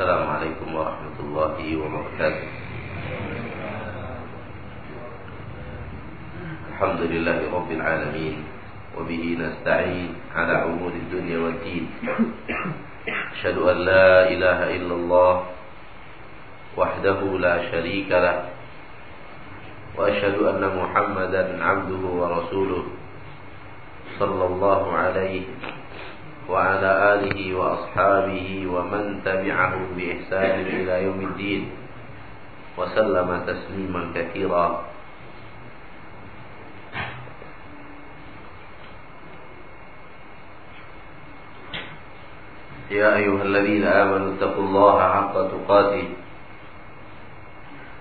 السلام عليكم ورحمة الله وبركاته. الحمد لله رب العالمين وبه نستعين على أمور الدنيا والدين. أشهد أن لا إله إلا الله وحده لا شريك له وأشهد أن محمدا عبده ورسوله صلى الله عليه وعلى آله وأصحابه ومن تبعهم بإحسان إلى يوم الدين وسلم تسليما كثيرا. يا أيها الذين آمنوا اتقوا الله حق تقاته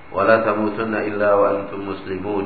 ولا تموتن إلا وأنتم مسلمون.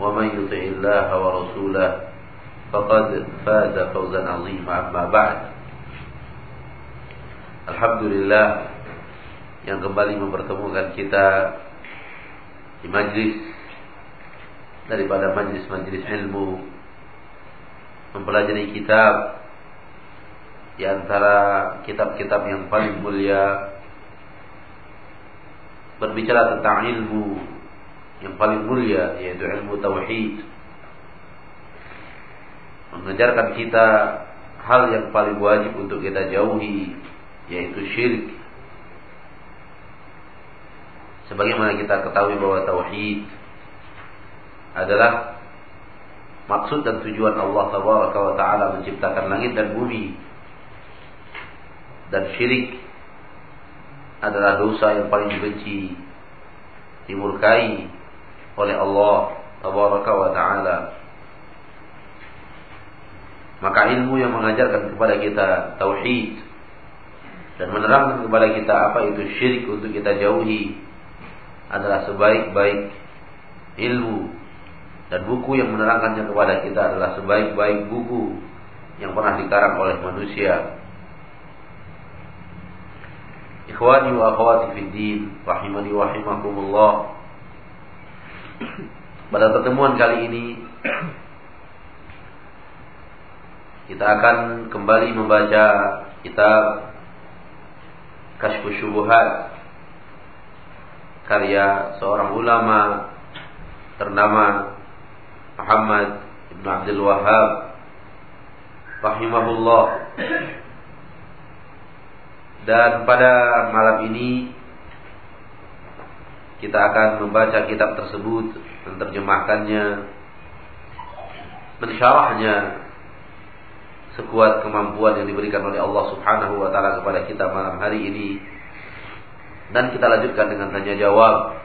ومن يطع الله ورسوله فقد فاز فوزا عظيما أما بعد Alhamdulillah yang kembali mempertemukan kita di majlis daripada majlis-majlis ilmu mempelajari kitab di antara kitab-kitab yang paling mulia berbicara tentang ilmu yang paling mulia yaitu ilmu tauhid. Mengajarkan kita hal yang paling wajib untuk kita jauhi yaitu syirik. Sebagaimana kita ketahui bahwa tauhid adalah maksud dan tujuan Allah tabaraka wa taala menciptakan langit dan bumi. Dan syirik adalah dosa yang paling dibenci dimurkai oleh Allah tabaraka wa taala maka ilmu yang mengajarkan kepada kita tauhid dan menerangkan kepada kita apa itu syirik untuk kita jauhi adalah sebaik-baik ilmu dan buku yang menerangkannya kepada kita adalah sebaik-baik buku yang pernah dikarang oleh manusia. Ikhwani wa akhwati fid din, rahimani wa rahimakumullah. Pada pertemuan kali ini kita akan kembali membaca kitab Kashfus Syubuhat karya seorang ulama ternama Muhammad Ibn Abdul Wahab rahimahullah. Dan pada malam ini kita akan membaca kitab tersebut menerjemahkannya mensyarahnya sekuat kemampuan yang diberikan oleh Allah Subhanahu wa taala kepada kita malam hari ini. Dan kita lanjutkan dengan tanya jawab.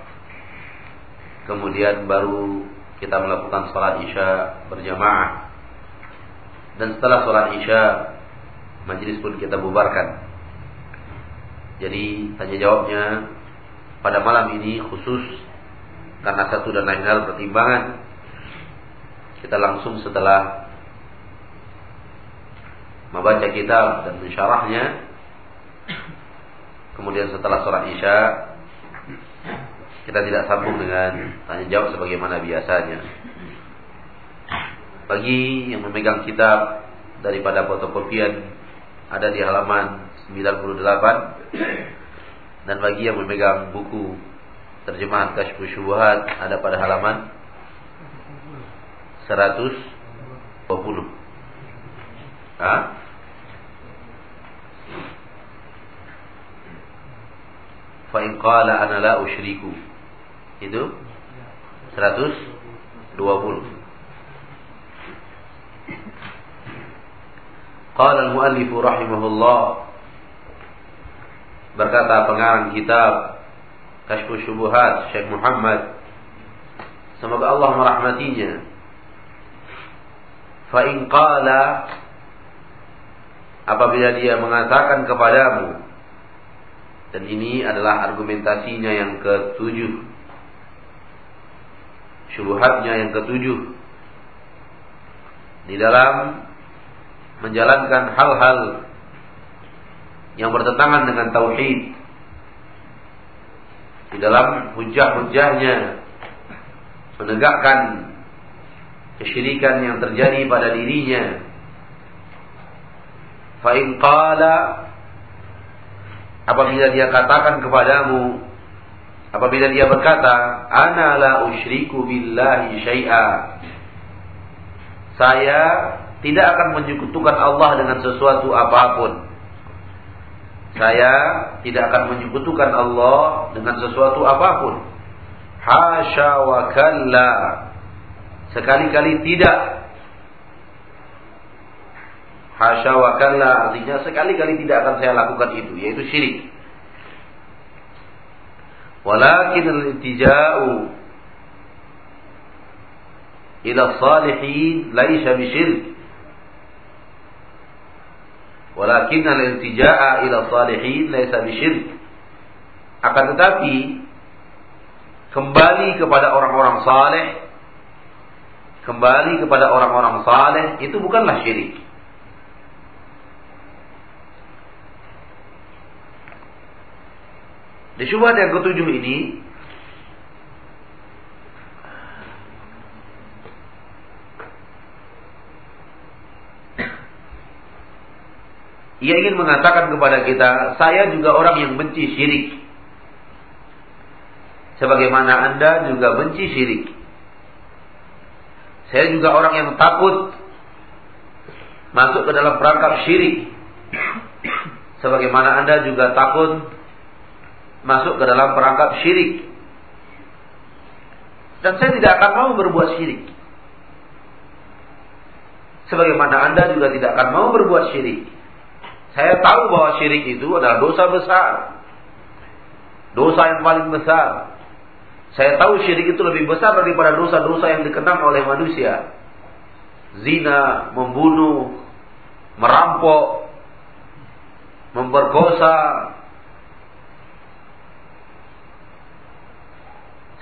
Kemudian baru kita melakukan sholat isya berjamaah. Dan setelah sholat isya majelis pun kita bubarkan. Jadi tanya jawabnya pada malam ini khusus karena satu dan lain hal pertimbangan kita langsung setelah membaca kitab dan mensyarahnya kemudian setelah sholat isya kita tidak sambung dengan tanya jawab sebagaimana biasanya. Bagi yang memegang kitab daripada fotokopian ada di halaman 98 dan bagi yang memegang buku terjemahan Kashfus Syubuhat ada pada halaman 120 Hah? Fa'in qala ana la usyriku Itu? 120 Qala al-muallif rahimahullah Berkata pengarang kitab Kashfus Syubuhat Syekh Muhammad Semoga Allah merahmatinya Fa'in qala Apabila dia mengatakan kepadamu Dan ini adalah argumentasinya yang ketujuh. Syubhatnya yang ketujuh. Di dalam menjalankan hal-hal yang bertentangan dengan tauhid. Di dalam hujah-hujahnya menegakkan kesyirikan yang terjadi pada dirinya. Fa in qala apabila dia katakan kepadamu apabila dia berkata ana la usyriku billahi syai'a saya tidak akan menyekutukan Allah dengan sesuatu apa pun saya tidak akan menyekutukan Allah dengan sesuatu apa pun hasya wa kalla sekali-kali tidak Hasya wa kalla artinya sekali-kali tidak akan saya lakukan itu yaitu syirik. Walakin al-iltija'u ila salihin laisa bisyirk. Walakin al-iltija'a ila salihin laisa bisyirk. Akan tetapi kembali kepada orang-orang saleh kembali kepada orang-orang saleh itu bukanlah syirik. Di syubhat yang ketujuh ini Ia ingin mengatakan kepada kita, saya juga orang yang benci syirik. Sebagaimana Anda juga benci syirik. Saya juga orang yang takut masuk ke dalam perangkap syirik. Sebagaimana Anda juga takut masuk ke dalam perangkap syirik. Dan saya tidak akan mau berbuat syirik. Sebagaimana Anda juga tidak akan mau berbuat syirik. Saya tahu bahwa syirik itu adalah dosa besar. Dosa yang paling besar. Saya tahu syirik itu lebih besar daripada dosa-dosa yang dikenang oleh manusia. Zina, membunuh, merampok, memperkosa,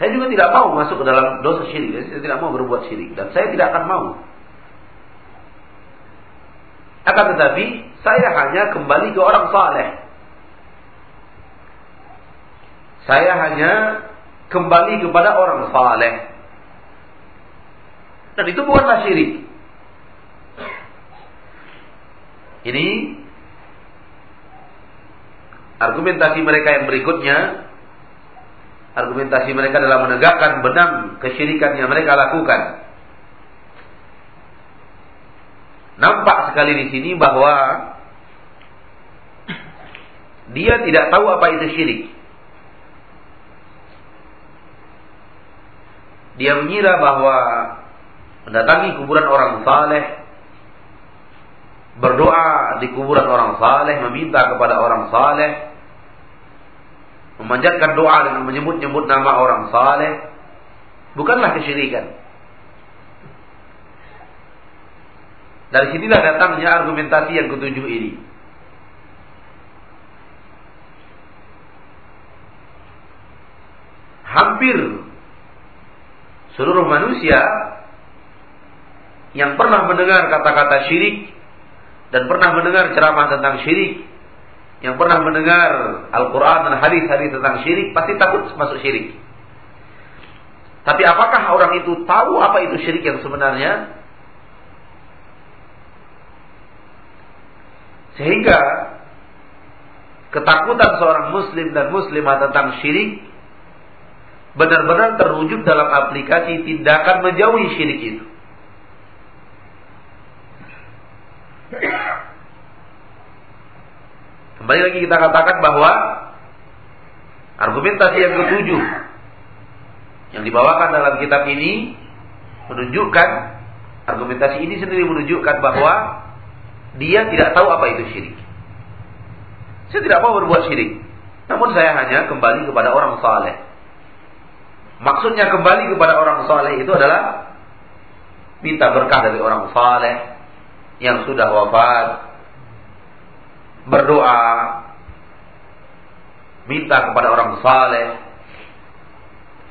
Saya juga tidak mau masuk ke dalam dosa syirik. Saya tidak mau berbuat syirik. Dan saya tidak akan mau. Akan tetapi, saya hanya kembali ke orang saleh. Saya hanya kembali kepada orang saleh. Dan itu bukanlah syirik. Ini argumentasi mereka yang berikutnya argumentasi mereka dalam menegakkan benang kesyirikan yang mereka lakukan. Nampak sekali di sini bahwa dia tidak tahu apa itu syirik. Dia mengira bahwa mendatangi kuburan orang saleh, berdoa di kuburan orang saleh, meminta kepada orang saleh, memanjatkan doa dengan menyebut-nyebut nama orang saleh bukanlah kesyirikan. Dari sinilah datangnya argumentasi yang ketujuh ini. Hampir seluruh manusia yang pernah mendengar kata-kata syirik dan pernah mendengar ceramah tentang syirik yang pernah mendengar Al-Quran dan hadis-hadis tentang syirik pasti takut masuk syirik. Tapi apakah orang itu tahu apa itu syirik yang sebenarnya? Sehingga ketakutan seorang muslim dan muslimah tentang syirik benar-benar terwujud dalam aplikasi tindakan menjauhi syirik itu. Kembali lagi kita katakan bahwa argumentasi yang ketujuh yang dibawakan dalam kitab ini menunjukkan argumentasi ini sendiri menunjukkan bahwa dia tidak tahu apa itu syirik. Saya tidak mau berbuat syirik. Namun saya hanya kembali kepada orang saleh. Maksudnya kembali kepada orang saleh itu adalah minta berkah dari orang saleh yang sudah wafat berdoa minta kepada orang saleh,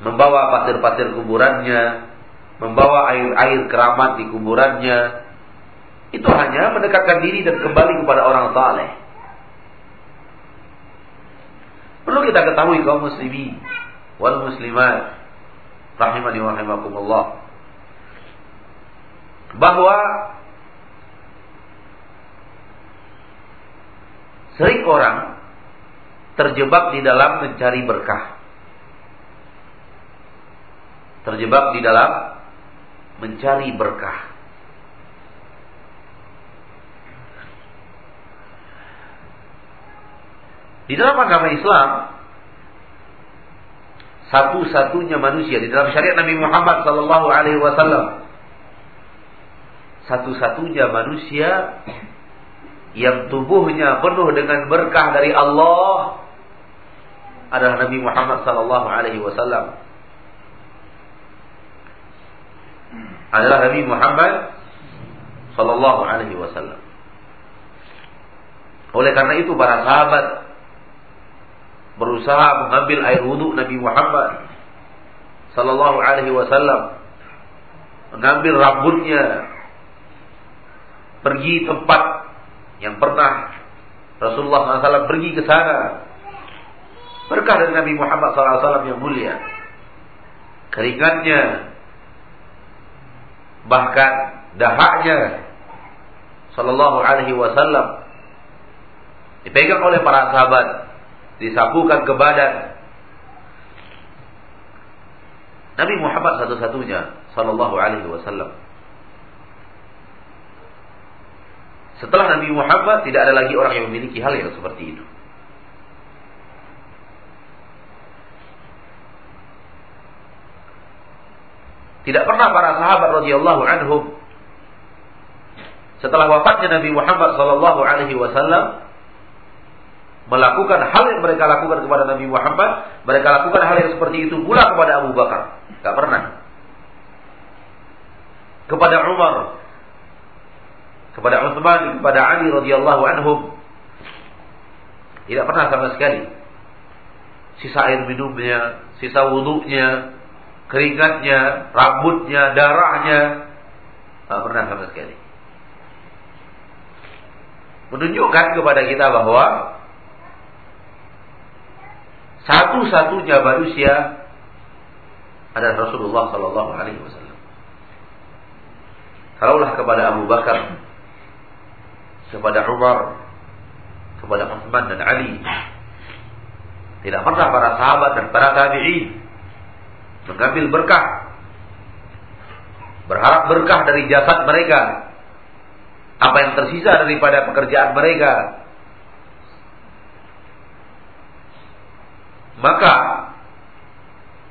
membawa pasir-pasir kuburannya, membawa air-air keramat di kuburannya, itu hanya mendekatkan diri dan kembali kepada orang saleh. Perlu kita ketahui kaum muslimin wal muslimat rahimani wa rahimakumullah bahwa sering orang terjebak di dalam mencari berkah. Terjebak di dalam mencari berkah. Di dalam agama Islam satu-satunya manusia di dalam syariat Nabi Muhammad sallallahu alaihi wasallam satu-satunya manusia yang tubuhnya penuh dengan berkah dari Allah adalah Nabi Muhammad sallallahu alaihi wasallam. Adalah Nabi Muhammad sallallahu alaihi wasallam. Oleh karena itu para sahabat berusaha mengambil air wudhu Nabi Muhammad sallallahu alaihi wasallam mengambil rambutnya pergi tempat yang pernah Rasulullah SAW pergi ke sana. Berkah dari Nabi Muhammad SAW yang mulia. Keringatnya bahkan dahaknya Sallallahu Alaihi Wasallam dipegang oleh para sahabat disapukan ke badan. Nabi Muhammad satu-satunya sallallahu alaihi wasallam. Setelah Nabi Muhammad tidak ada lagi orang yang memiliki hal yang seperti itu. Tidak pernah para sahabat radhiyallahu anhum setelah wafatnya Nabi Muhammad sallallahu alaihi wasallam melakukan hal yang mereka lakukan kepada Nabi Muhammad, mereka lakukan hal yang seperti itu pula kepada Abu Bakar. Gak pernah. Kepada Umar, kepada Uthman, kepada Ali radhiyallahu anhum. Tidak pernah sama sekali. Sisa air minumnya, sisa wudhunya, keringatnya, rambutnya, darahnya, tak pernah sama sekali. Menunjukkan kepada kita bahwa satu-satunya manusia adalah Rasulullah Sallallahu Alaihi Wasallam. Kalaulah kepada Abu Bakar, kepada Umar, kepada Uthman dan Ali, tidak pernah para sahabat dan para tabi'in mengambil berkah, berharap berkah dari jasad mereka, apa yang tersisa daripada pekerjaan mereka, maka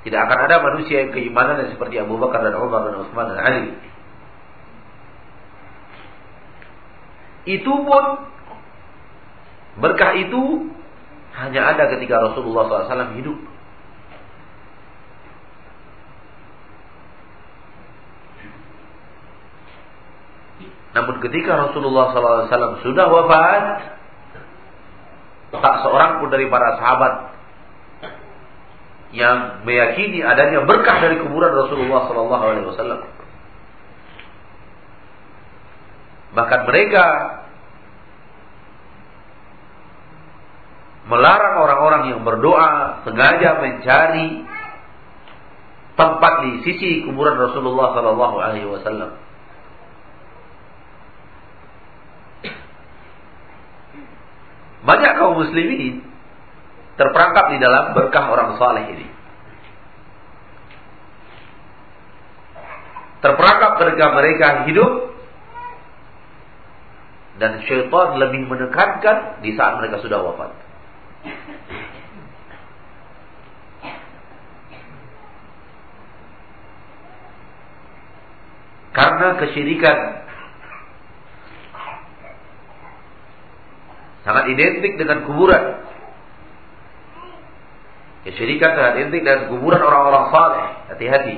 tidak akan ada manusia yang keimanan yang seperti Abu Bakar dan Umar dan Utsman dan Ali. Itu pun berkah itu hanya ada ketika Rasulullah SAW hidup. Namun ketika Rasulullah SAW sudah wafat, tak seorang pun dari para sahabat yang meyakini adanya berkah dari kuburan Rasulullah Sallallahu Alaihi Wasallam. Bahkan mereka melarang orang-orang yang berdoa sengaja mencari tempat di sisi kuburan Rasulullah Sallallahu Alaihi Wasallam. Banyak kaum muslimin terperangkap di dalam berkah orang saleh ini. Terperangkap ketika mereka hidup dan syaitan lebih menekankan di saat mereka sudah wafat. Karena kesyirikan sangat identik dengan kuburan. Kesyirikan sangat identik dengan kuburan orang-orang saleh. Hati-hati.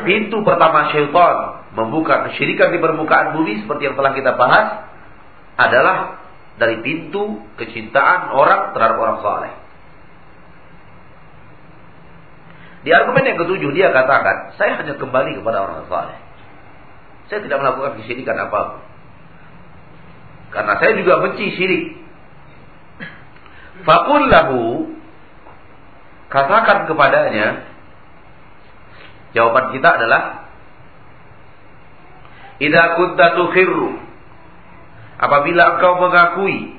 Pintu pertama syaitan membuka kesyirikan di permukaan bumi seperti yang telah kita bahas adalah dari pintu kecintaan orang terhadap orang saleh. Di argumen yang ketujuh dia katakan, saya hanya kembali kepada orang saleh. Saya tidak melakukan kesyirikan apa pun. Karena saya juga benci syirik. Fakul lahu katakan kepadanya jawaban kita adalah Idza kunta tukhirru apabila engkau mengakui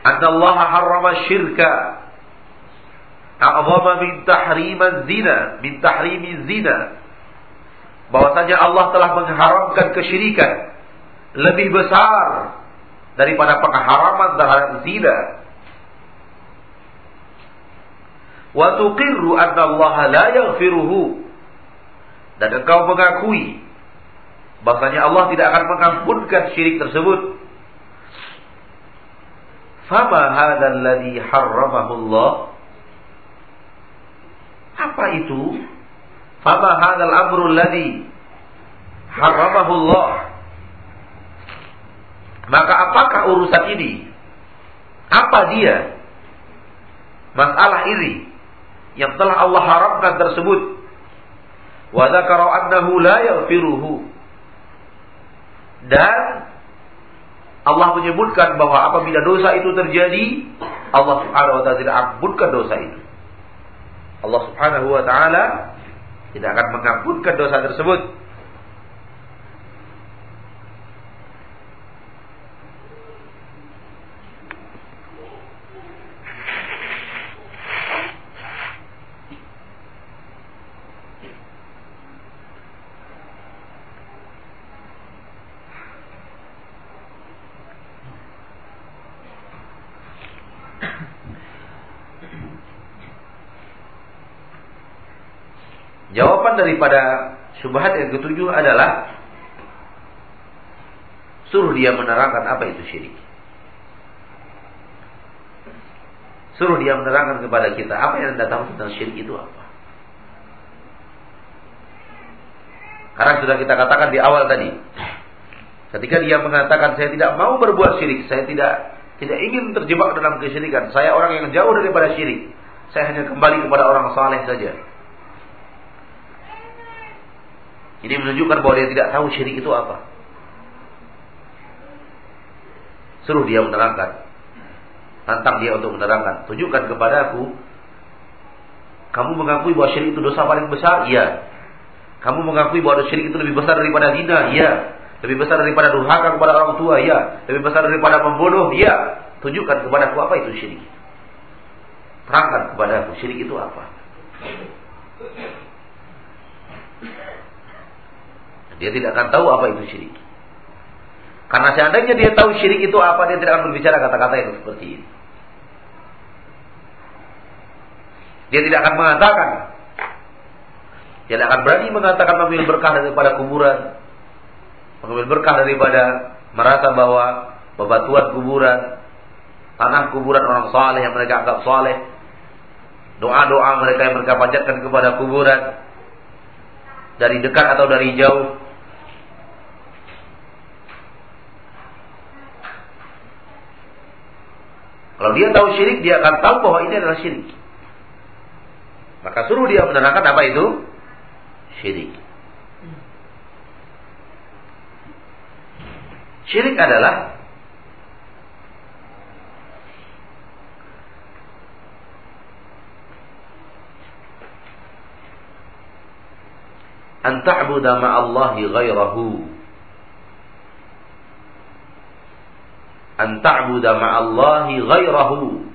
anna Allah harrama syirka a'zama min tahriman zina min tahrimi zina bahwasanya Allah telah mengharamkan kesyirikan lebih besar daripada pengharaman terhadap zina wa tuqirru anna Allah la yaghfiruhu. Dan engkau mengakui bahasanya Allah tidak akan mengampunkan syirik tersebut. Fama hadzal ladzi harramahu Allah? Apa itu? Fama hadzal amru ladzi harramahu Allah? Maka apakah urusan ini? Apa dia? Masalah ini yang telah Allah haramkan tersebut. Wa dzakara annahu la yaghfiruhu. Dan Allah menyebutkan bahwa apabila dosa itu terjadi, Allah Subhanahu wa taala tidak ampunkan dosa itu. Allah Subhanahu wa taala tidak akan mengampunkan dosa tersebut. Daripada syubhat yang ketujuh adalah suruh dia menerangkan apa itu syirik. Suruh dia menerangkan kepada kita apa yang Anda tahu tentang syirik itu apa. Karena sudah kita katakan di awal tadi. Ketika dia mengatakan saya tidak mau berbuat syirik, saya tidak tidak ingin terjebak dalam kesyirikan. Saya orang yang jauh daripada syirik. Saya hanya kembali kepada orang saleh saja. Ini menunjukkan bahwa dia tidak tahu syirik itu apa. Suruh dia menerangkan. Tantang dia untuk menerangkan. Tunjukkan kepada aku. Kamu mengakui bahwa syirik itu dosa paling besar? Iya. Kamu mengakui bahwa syirik itu lebih besar daripada zina? Iya. Lebih besar daripada durhaka kepada orang tua? Iya. Lebih besar daripada membunuh? Iya. Tunjukkan kepada aku apa itu syirik. Terangkan kepada aku syirik itu apa. Dia tidak akan tahu apa itu syirik. Karena seandainya dia tahu syirik itu apa, dia tidak akan berbicara kata-kata yang seperti ini. Dia tidak akan mengatakan. Dia tidak akan berani mengatakan mengambil berkah daripada kuburan. Mengambil berkah daripada merasa bahwa bebatuan kuburan, tanah kuburan orang saleh yang mereka anggap saleh, doa-doa mereka yang mereka panjatkan kepada kuburan dari dekat atau dari jauh Kalau dia tahu syirik, dia akan tahu bahwa ini adalah syirik. Maka suruh dia menerangkan apa itu? Syirik. Syirik adalah an ta'budu ma'allahi ghairahu an ta'budu ma'allahi ghairahu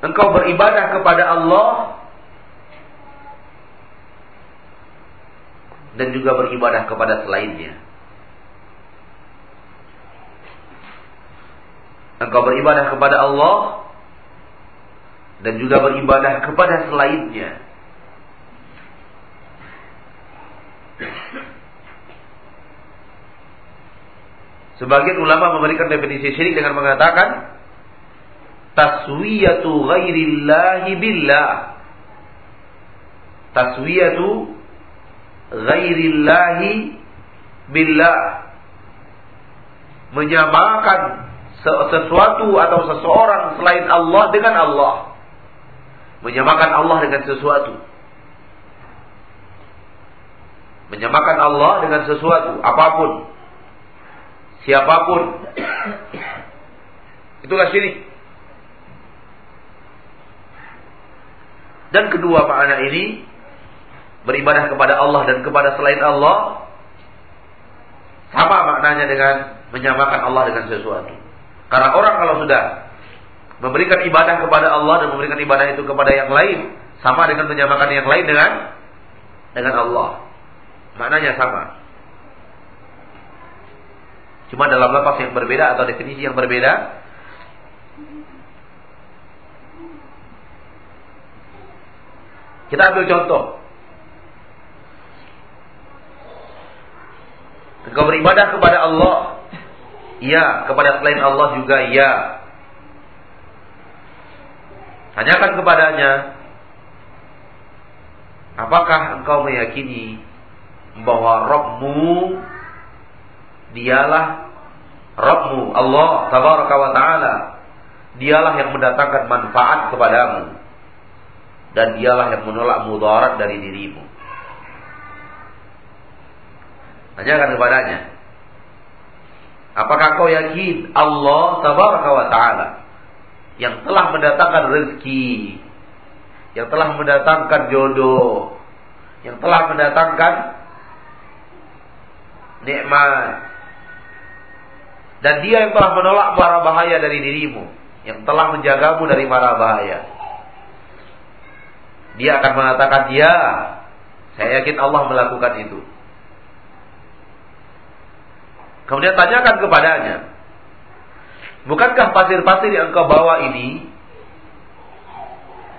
Engkau beribadah kepada Allah dan juga beribadah kepada selainnya. Engkau beribadah kepada Allah dan juga beribadah kepada selainnya. Sebagian ulama memberikan definisi syirik dengan mengatakan taswiyatu ghairillahi billah. Taswiyatu ghairillahi billah menyamakan sesuatu atau seseorang selain Allah dengan Allah. Menyamakan Allah dengan sesuatu. Menyamakan Allah dengan sesuatu, apa pun. Siapa pun. Itulah syirik. Dan kedua makna ini beribadah kepada Allah dan kepada selain Allah sama maknanya dengan menyamakan Allah dengan sesuatu. Karena orang kalau sudah memberikan ibadah kepada Allah dan memberikan ibadah itu kepada yang lain, sama dengan menyamakan yang lain dengan dengan Allah. Maknanya sama. Cuma dalam lapas yang berbeda atau definisi yang berbeda. Kita ambil contoh. Engkau beribadah kepada Allah Iya, kepada selain Allah juga iya. Tanyakan kepadanya, apakah engkau meyakini bahwa Rabbmu dialah Rabbmu Allah tabaraka wa taala dialah yang mendatangkan manfaat kepadamu dan dialah yang menolak mudarat dari dirimu. Tanyakan kepadanya. Apakah kau yakin Allah tabaraka wa taala yang telah mendatangkan rezeki, yang telah mendatangkan jodoh, yang telah mendatangkan nikmat dan dia yang telah menolak mara bahaya dari dirimu, yang telah menjagamu dari mara bahaya. Dia akan mengatakan dia, saya yakin Allah melakukan itu. Kemudian tanyakan kepadanya, bukankah pasir-pasir yang engkau bawa ini,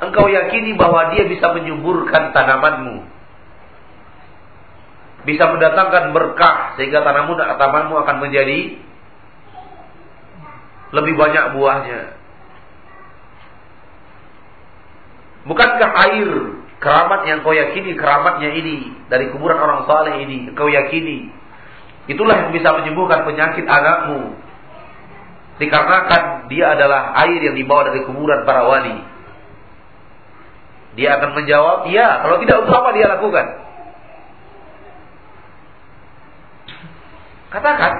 engkau yakini bahwa dia bisa menyuburkan tanamanmu, bisa mendatangkan berkah sehingga tanamu tanamanmu akan menjadi lebih banyak buahnya. Bukankah air keramat yang kau yakini keramatnya ini dari kuburan orang saleh ini engkau yakini Itulah yang bisa menyembuhkan penyakit anakmu. Dikarenakan dia adalah air yang dibawa dari kuburan para wali. Dia akan menjawab, iya. Kalau tidak, untuk apa dia lakukan? Katakan,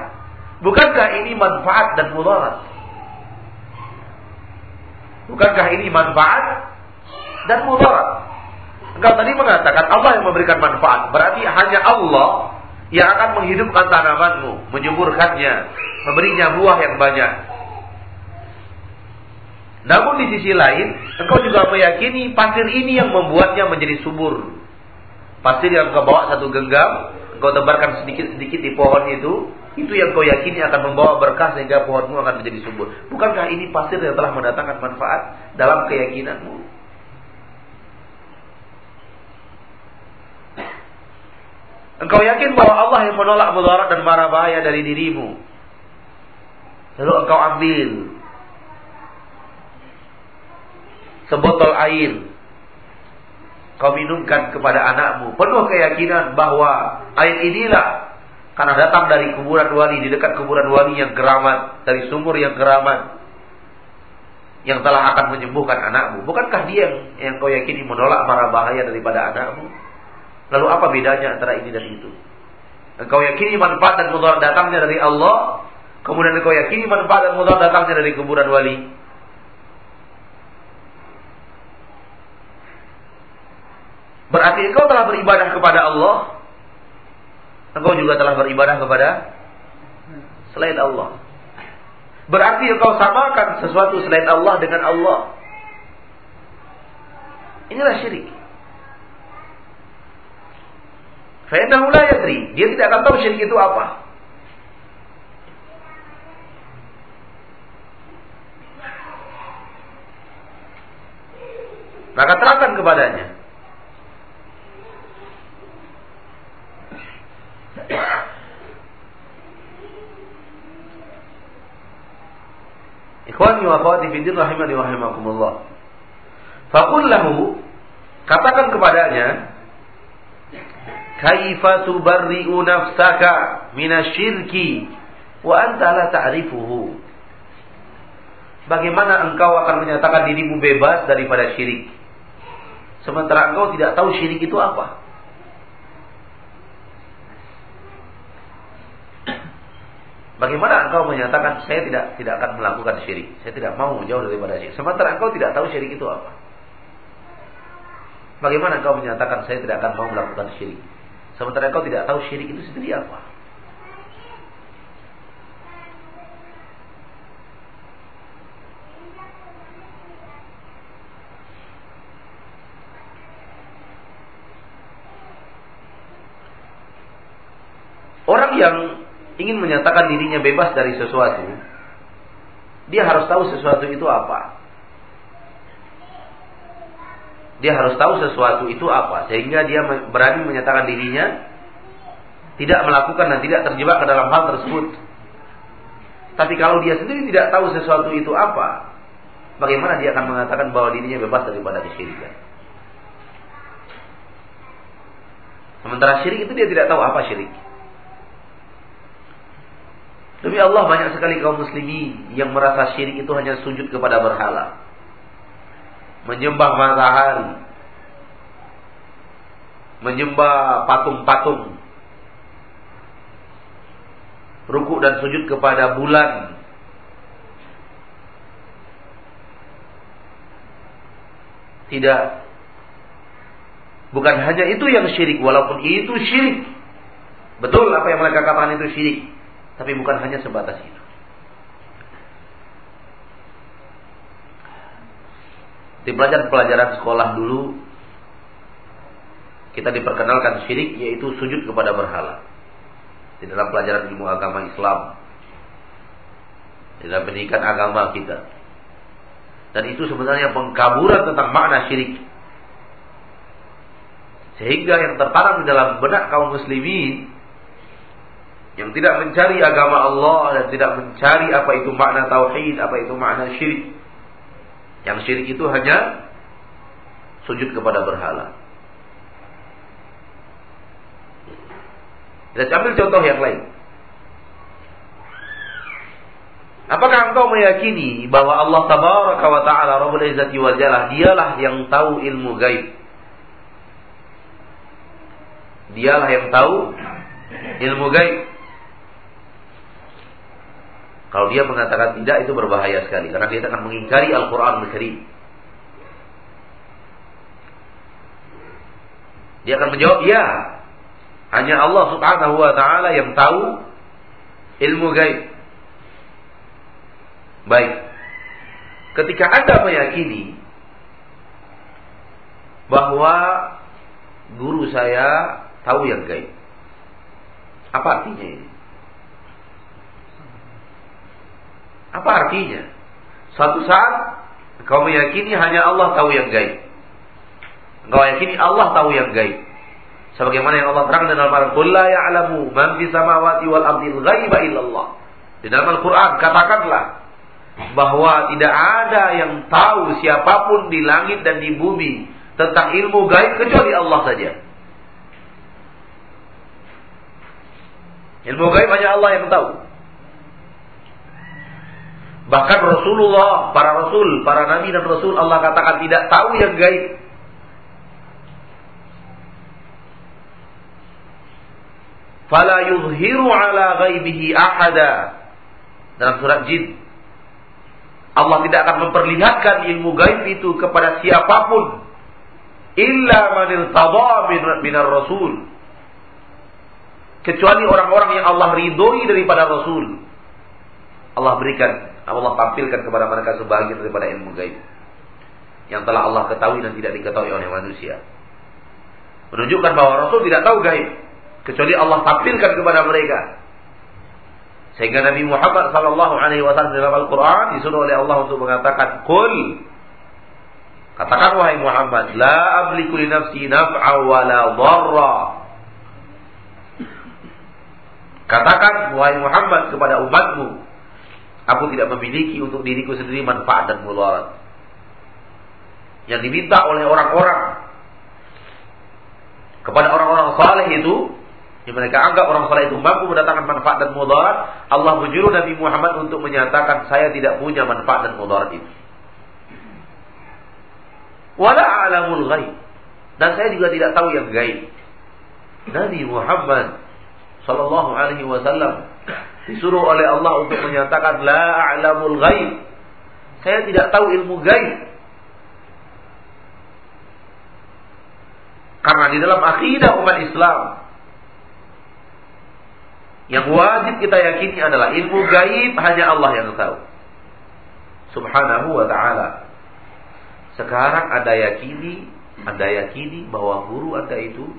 bukankah ini manfaat dan mudarat? Bukankah ini manfaat dan mudarat? Engkau tadi mengatakan Allah yang memberikan manfaat. Berarti hanya Allah yang akan menghidupkan tanamanmu, menyuburkannya, memberinya buah yang banyak. Namun di sisi lain, engkau juga meyakini pasir ini yang membuatnya menjadi subur. Pasir yang kau bawa satu genggam, engkau tebarkan sedikit-sedikit di pohon itu, itu yang kau yakini akan membawa berkah sehingga pohonmu akan menjadi subur. Bukankah ini pasir yang telah mendatangkan manfaat dalam keyakinanmu? Engkau yakin bahwa Allah yang menolak mudarat dan marah bahaya dari dirimu. Lalu engkau ambil sebotol air. Kau minumkan kepada anakmu. Penuh keyakinan bahwa air inilah karena datang dari kuburan wali, di dekat kuburan wali yang keramat, dari sumur yang keramat. Yang telah akan menyembuhkan anakmu. Bukankah dia yang, yang kau yakini menolak marah bahaya daripada anakmu? Lalu apa bedanya antara ini dan itu? Engkau yakini manfaat dan mudarat datangnya dari Allah, kemudian engkau yakini manfaat dan mudarat datangnya dari kuburan wali. Berarti engkau telah beribadah kepada Allah, engkau juga telah beribadah kepada selain Allah. Berarti engkau samakan sesuatu selain Allah dengan Allah. Inilah syirik. Fa'innahu la yadri. Dia tidak akan tahu syirik itu apa. Maka terangkan kepadanya. Ikhwani wa akhwati fi din rahimani wa rahimakumullah. Faqul lahu katakan kepadanya kaifa tubarri'u nafsaka minasyirki wa anta la ta'rifuhu. Bagaimana engkau akan menyatakan dirimu bebas daripada syirik? Sementara engkau tidak tahu syirik itu apa. Bagaimana engkau menyatakan saya tidak tidak akan melakukan syirik, saya tidak mau jauh daripada syirik. Sementara engkau tidak tahu syirik itu apa. Bagaimana engkau menyatakan saya tidak akan mau melakukan syirik? Sementara engkau tidak tahu syirik itu sendiri apa. Orang yang ingin menyatakan dirinya bebas dari sesuatu, dia harus tahu sesuatu itu apa. Dia harus tahu sesuatu itu apa sehingga dia berani menyatakan dirinya tidak melakukan dan tidak terjebak ke dalam hal tersebut. Tapi kalau dia sendiri tidak tahu sesuatu itu apa, bagaimana dia akan mengatakan bahwa dirinya bebas daripada kesyirikan? Sementara syirik itu dia tidak tahu apa syirik. Demi Allah banyak sekali kaum muslimin yang merasa syirik itu hanya sujud kepada berhala. Menyembah matahari. Menyembah patung-patung. Rukuk dan sujud kepada bulan. Tidak. Bukan hanya itu yang syirik. Walaupun itu syirik. Betul apa yang mereka katakan itu syirik. Tapi bukan hanya sebatas itu. Di pelajaran-pelajaran sekolah dulu kita diperkenalkan syirik yaitu sujud kepada berhala. Di dalam pelajaran ilmu agama Islam. Di dalam pendidikan agama kita. Dan itu sebenarnya pengkaburan tentang makna syirik. Sehingga yang tertanam di dalam benak kaum muslimin yang tidak mencari agama Allah dan tidak mencari apa itu makna tauhid, apa itu makna syirik. Yang syirik itu hanya sujud kepada berhala. Kita ambil contoh yang lain. Apakah engkau meyakini bahwa Allah tabaraka wa ta'ala Rabbul Izzati wa Jalla dialah yang tahu ilmu gaib? Dialah yang tahu ilmu gaib. Kalau dia mengatakan tidak itu berbahaya sekali karena dia akan mengingkari Al-Qur'an Al-Karim. Dia akan menjawab, "Ya. Hanya Allah Subhanahu wa taala yang tahu ilmu gaib." Baik. Ketika Anda meyakini bahwa guru saya tahu yang gaib. Apa artinya ini? Apa artinya? Suatu saat kau meyakini hanya Allah tahu yang gaib. Engkau yakini Allah tahu yang gaib. Sebagaimana yang Allah terangkan dalam Al-Quran, "Qul la ya'lamu man fis samawati wal ardi ghaiba illallah." Di dalam Al-Quran katakanlah bahwa tidak ada yang tahu siapa pun di langit dan di bumi tentang ilmu gaib kecuali Allah saja. Ilmu gaib hanya Allah yang tahu. Bahkan Rasulullah, para Rasul, para Nabi dan Rasul Allah katakan tidak tahu yang gaib. Fala yuzhiru ala ghaibihi ahada. Dalam surat Jin. Allah tidak akan memperlihatkan ilmu gaib itu kepada siapa pun. Illa manil tada minar rasul. Kecuali orang-orang yang Allah ridhoi daripada Rasul. Allah berikan Allah tampilkan kepada mereka sebagian daripada ilmu gaib yang telah Allah ketahui dan tidak diketahui oleh manusia. Menunjukkan bahwa Rasul tidak tahu gaib kecuali Allah tampilkan kepada mereka. Sehingga Nabi Muhammad sallallahu alaihi wasallam dalam Al-Qur'an disuruh oleh Allah untuk mengatakan, "Qul" Katakan wahai Muhammad, "La amliku li nafsi naf'a wa la dharra." Katakan wahai Muhammad kepada umatmu, Aku tidak memiliki untuk diriku sendiri manfaat dan mudarat. Yang diminta oleh orang-orang kepada orang-orang saleh itu yang mereka anggap orang saleh itu mampu mendatangkan manfaat dan mudarat, Allah menyuruh Nabi Muhammad untuk menyatakan saya tidak punya manfaat dan mudarat itu. Wala a'lamul ghaib. Dan saya juga tidak tahu yang gaib. Nabi Muhammad sallallahu alaihi wasallam disuruh oleh Allah untuk menyatakan la a'lamul ghaib. Saya tidak tahu ilmu gaib. Karena di dalam akidah umat Islam yang wajib kita yakini adalah ilmu gaib hanya Allah yang tahu. Subhanahu wa ta'ala. Sekarang Anda yakini, Anda yakini bahwa guru Anda itu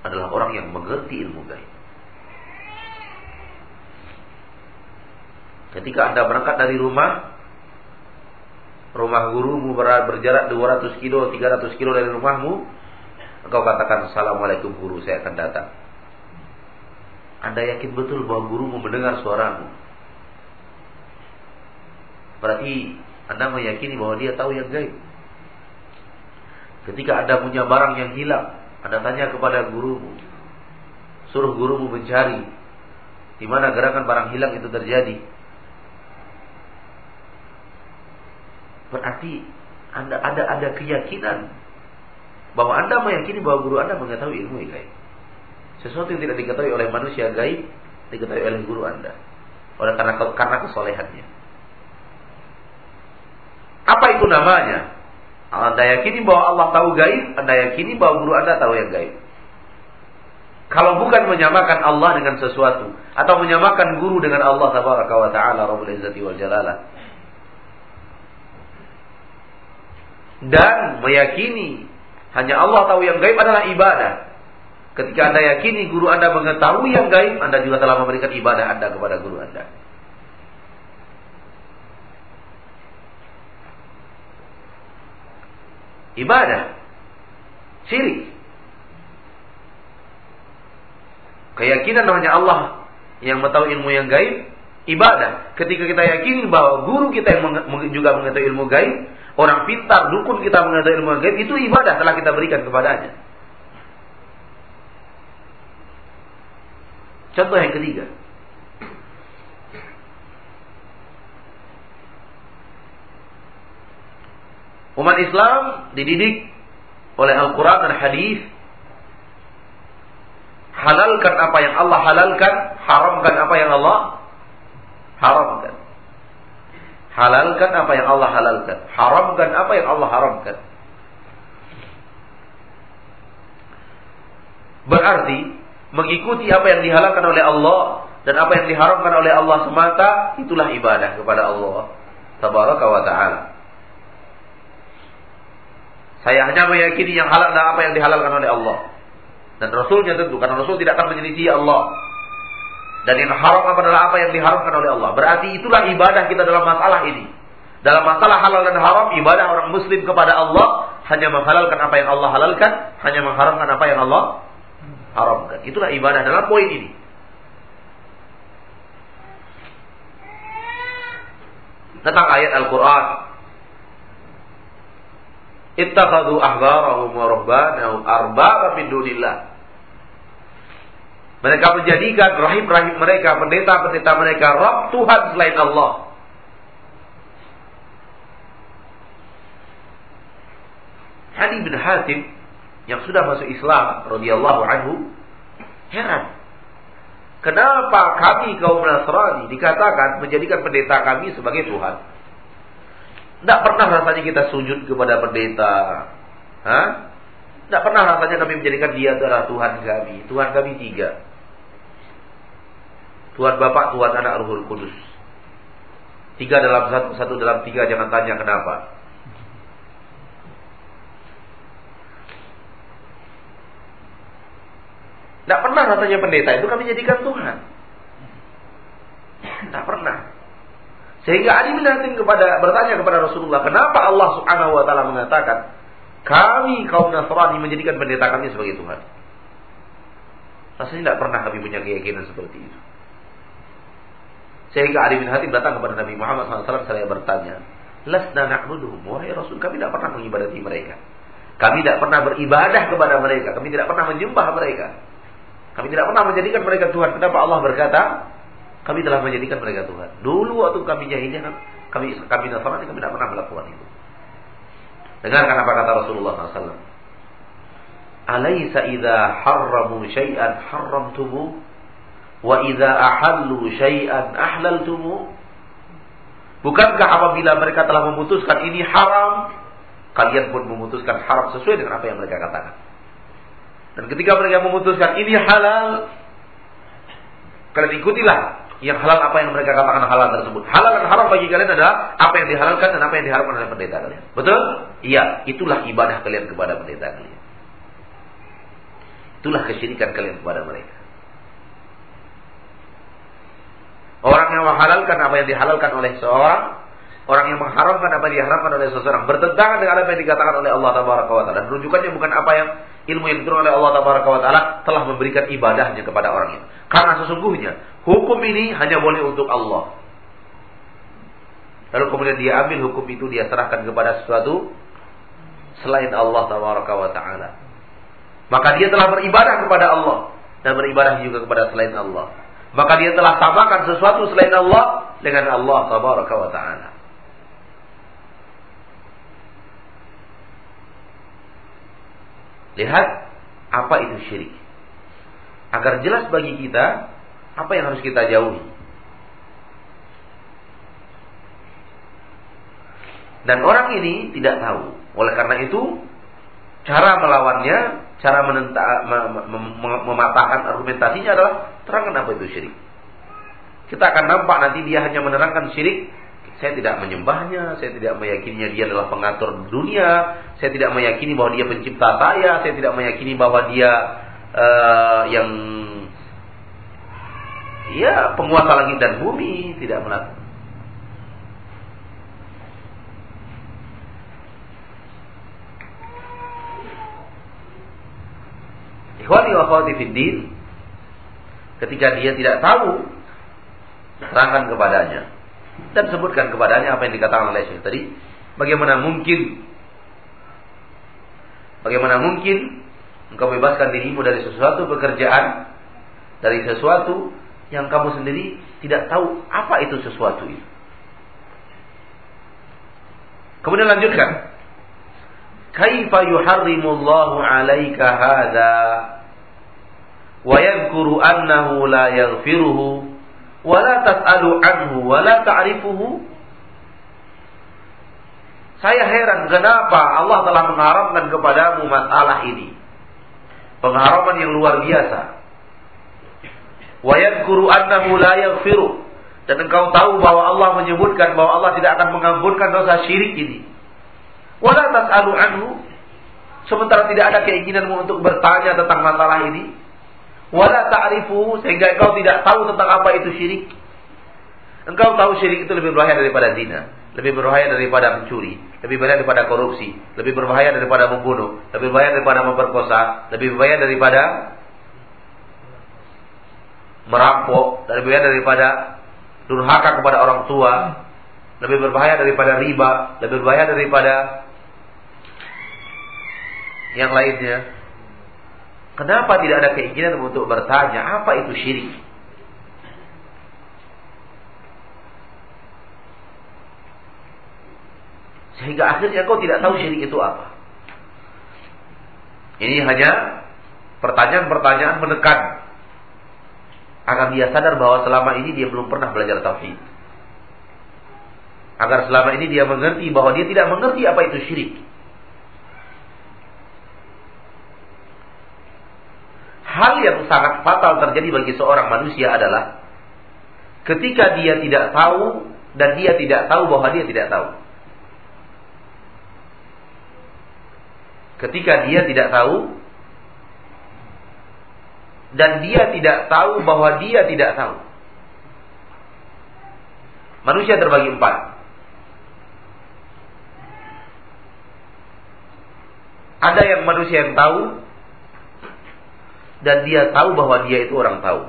adalah orang yang mengerti ilmu gaib. Ketika Anda berangkat dari rumah, rumah gurumu berjarak 200 kilo, 300 kilo dari rumahmu, Engkau katakan Assalamualaikum guru saya akan datang. Anda yakin betul bahwa guru mau mendengar suaramu. Berarti Anda meyakini bahwa dia tahu yang gaib. Ketika Anda punya barang yang hilang, Anda tanya kepada gurumu. Suruh gurumu mencari di mana gerakan barang hilang itu terjadi. Berarti Anda ada ada keyakinan bahwa Anda meyakini bahwa guru Anda mengetahui ilmu gaib. Sesuatu yang tidak diketahui oleh manusia gaib diketahui oleh guru Anda. Oleh karena karena kesolehannya. Apa itu namanya? Anda yakini bahwa Allah tahu gaib, Anda yakini bahwa guru Anda tahu yang gaib. Kalau bukan menyamakan Allah dengan sesuatu atau menyamakan guru dengan Allah tabaraka wa taala Rabbul Izzati wal Jalalah. Dan meyakini hanya Allah tahu yang gaib adalah ibadah. Ketika Anda yakini guru Anda mengetahui yang gaib, Anda juga telah memberikan ibadah Anda kepada guru Anda. Ibadah. Syirik. Keyakinan hanya Allah yang mengetahui ilmu yang gaib, ibadah. Ketika kita yakini bahwa guru kita yang juga mengetahui ilmu gaib, Orang pintar, dukun kita mengetahui ilmu gaib itu ibadah telah kita berikan kepadanya. Contoh yang ketiga. Umat Islam dididik oleh Al-Quran dan Hadis halalkan apa yang Allah halalkan, haramkan apa yang Allah haramkan. Halalkan apa yang Allah halalkan. Haramkan apa yang Allah haramkan. Berarti mengikuti apa yang dihalalkan oleh Allah dan apa yang diharamkan oleh Allah semata itulah ibadah kepada Allah tabaraka wa taala. Saya hanya meyakini yang halal dan apa yang dihalalkan oleh Allah. Dan Rasulnya tentu karena Rasul tidak akan menyelisih Allah. Dan yang haram adalah apa yang diharamkan oleh Allah. Berarti itulah ibadah kita dalam masalah ini. Dalam masalah halal dan haram, ibadah orang muslim kepada Allah hanya menghalalkan apa yang Allah halalkan, hanya mengharamkan apa yang Allah haramkan. Itulah ibadah dalam poin ini. Tentang ayat Al-Quran. Ittakhadu ahbarahum wa ruhbanahum arbaba min dunillah. Mereka menjadikan rahim-rahim mereka, pendeta-pendeta mereka, Rabb Tuhan selain Allah. Hadi bin Hatim yang sudah masuk Islam radhiyallahu anhu heran. Kenapa kami kaum Nasrani dikatakan menjadikan pendeta kami sebagai Tuhan? Tidak pernah rasanya kita sujud kepada pendeta. Hah? Tidak pernah rasanya kami menjadikan dia adalah Tuhan kami. Tuhan kami tiga. Tuhan Bapak, Tuhan Anak, Ruhul Kudus. Tiga dalam satu, satu dalam tiga, jangan tanya kenapa. Tidak pernah rasanya pendeta itu kami jadikan Tuhan. Tidak pernah. Sehingga Ali bin Hatim kepada bertanya kepada Rasulullah, kenapa Allah Subhanahu wa taala mengatakan kami kaum Nasrani menjadikan pendeta kami sebagai Tuhan? Rasanya tidak pernah kami punya keyakinan seperti itu. Sehingga Ali bin Hatim datang kepada Nabi Muhammad SAW saya bertanya, Lasna na'buduhum, wahai Rasul, kami tidak pernah mengibadati mereka. Kami tidak pernah beribadah kepada mereka. Kami tidak pernah menyembah mereka. Kami tidak pernah menjadikan mereka Tuhan. Kenapa Allah berkata, kami telah menjadikan mereka Tuhan. Dulu waktu kami jahiliyah, kami kami Nasrani, kami tidak pernah melakukan itu. Dengarkan apa kata Rasulullah SAW. Alaysa idza harramu syai'an harramtumu wa idza ahallu syai'an ahlaltumu Bukankah apabila mereka telah memutuskan ini haram, kalian pun memutuskan haram sesuai dengan apa yang mereka katakan. Dan ketika mereka memutuskan ini halal, kalian ikutilah yang halal apa yang mereka katakan halal tersebut. Halal dan haram bagi kalian adalah apa yang dihalalkan dan apa yang diharamkan oleh pendeta kalian. Betul? Iya, itulah ibadah kalian kepada pendeta kalian. Itulah kesyirikan kalian kepada mereka. Orang yang menghalalkan apa yang dihalalkan oleh seorang, orang yang mengharamkan apa yang diharamkan oleh seseorang bertentangan dengan apa yang dikatakan oleh Allah Tabaraka wa taala. Rujukannya bukan apa yang ilmu yang diturunkan oleh Allah taala telah memberikan ibadahnya kepada orang itu. Karena sesungguhnya hukum ini hanya boleh untuk Allah. Lalu kemudian dia ambil hukum itu dia serahkan kepada sesuatu selain Allah taala. Maka dia telah beribadah kepada Allah dan beribadah juga kepada selain Allah maka dia telah samakan sesuatu selain Allah dengan Allah tabaraka wa taala. Lihat apa itu syirik. Agar jelas bagi kita apa yang harus kita jauhi. Dan orang ini tidak tahu. Oleh karena itu, cara melawannya cara menenta, mematahkan argumentasinya adalah terangkan apa itu syirik. Kita akan nampak nanti dia hanya menerangkan syirik. Saya tidak menyembahnya, saya tidak meyakininya dia adalah pengatur dunia, saya tidak meyakini bahwa dia pencipta saya, saya tidak meyakini bahwa dia uh, yang ya penguasa langit dan bumi, tidak melakukan Ikhwani wa akhwati fiddin ketika dia tidak tahu terangkan kepadanya. Dan sebutkan kepadanya apa yang dikatakan oleh Syekh tadi. Bagaimana mungkin bagaimana mungkin engkau bebaskan dirimu dari sesuatu pekerjaan dari sesuatu yang kamu sendiri tidak tahu apa itu sesuatu itu. Kemudian lanjutkan. Kaifa yuharrimullahu alaika hadza wa yadhkuru annahu la yaghfiruhu wa la tas'alu anhu saya heran kenapa Allah telah mengharamkan kepadamu masalah ini? Pengharaman yang luar biasa. Wa yadhkuru annahu la yaghfiru. Dan engkau tahu bahwa Allah menyebutkan bahwa Allah tidak akan mengampunkan dosa syirik ini. Wala tas'alu anhu. Sementara tidak ada keinginanmu untuk bertanya tentang masalah ini wala ta'rifu sehingga engkau tidak tahu tentang apa itu syirik. Engkau tahu syirik itu lebih berbahaya daripada zina, lebih berbahaya daripada mencuri, lebih berbahaya daripada korupsi, lebih berbahaya daripada membunuh, lebih berbahaya daripada memperkosa, lebih berbahaya daripada merampok, lebih berbahaya daripada durhaka kepada orang tua, lebih berbahaya daripada riba, lebih berbahaya daripada yang lainnya. Kenapa tidak ada keinginan untuk bertanya apa itu syirik? Sehingga akhirnya kau tidak tahu syirik itu apa. Ini hanya pertanyaan-pertanyaan menekan agar dia sadar bahwa selama ini dia belum pernah belajar tauhid. Agar selama ini dia mengerti bahwa dia tidak mengerti apa itu syirik. Hal yang sangat fatal terjadi bagi seorang manusia adalah ketika dia tidak tahu dan dia tidak tahu bahwa dia tidak tahu. Ketika dia tidak tahu dan dia tidak tahu bahwa dia tidak tahu. Manusia terbagi empat. Ada yang manusia yang tahu, dan dia tahu bahwa dia itu orang tahu.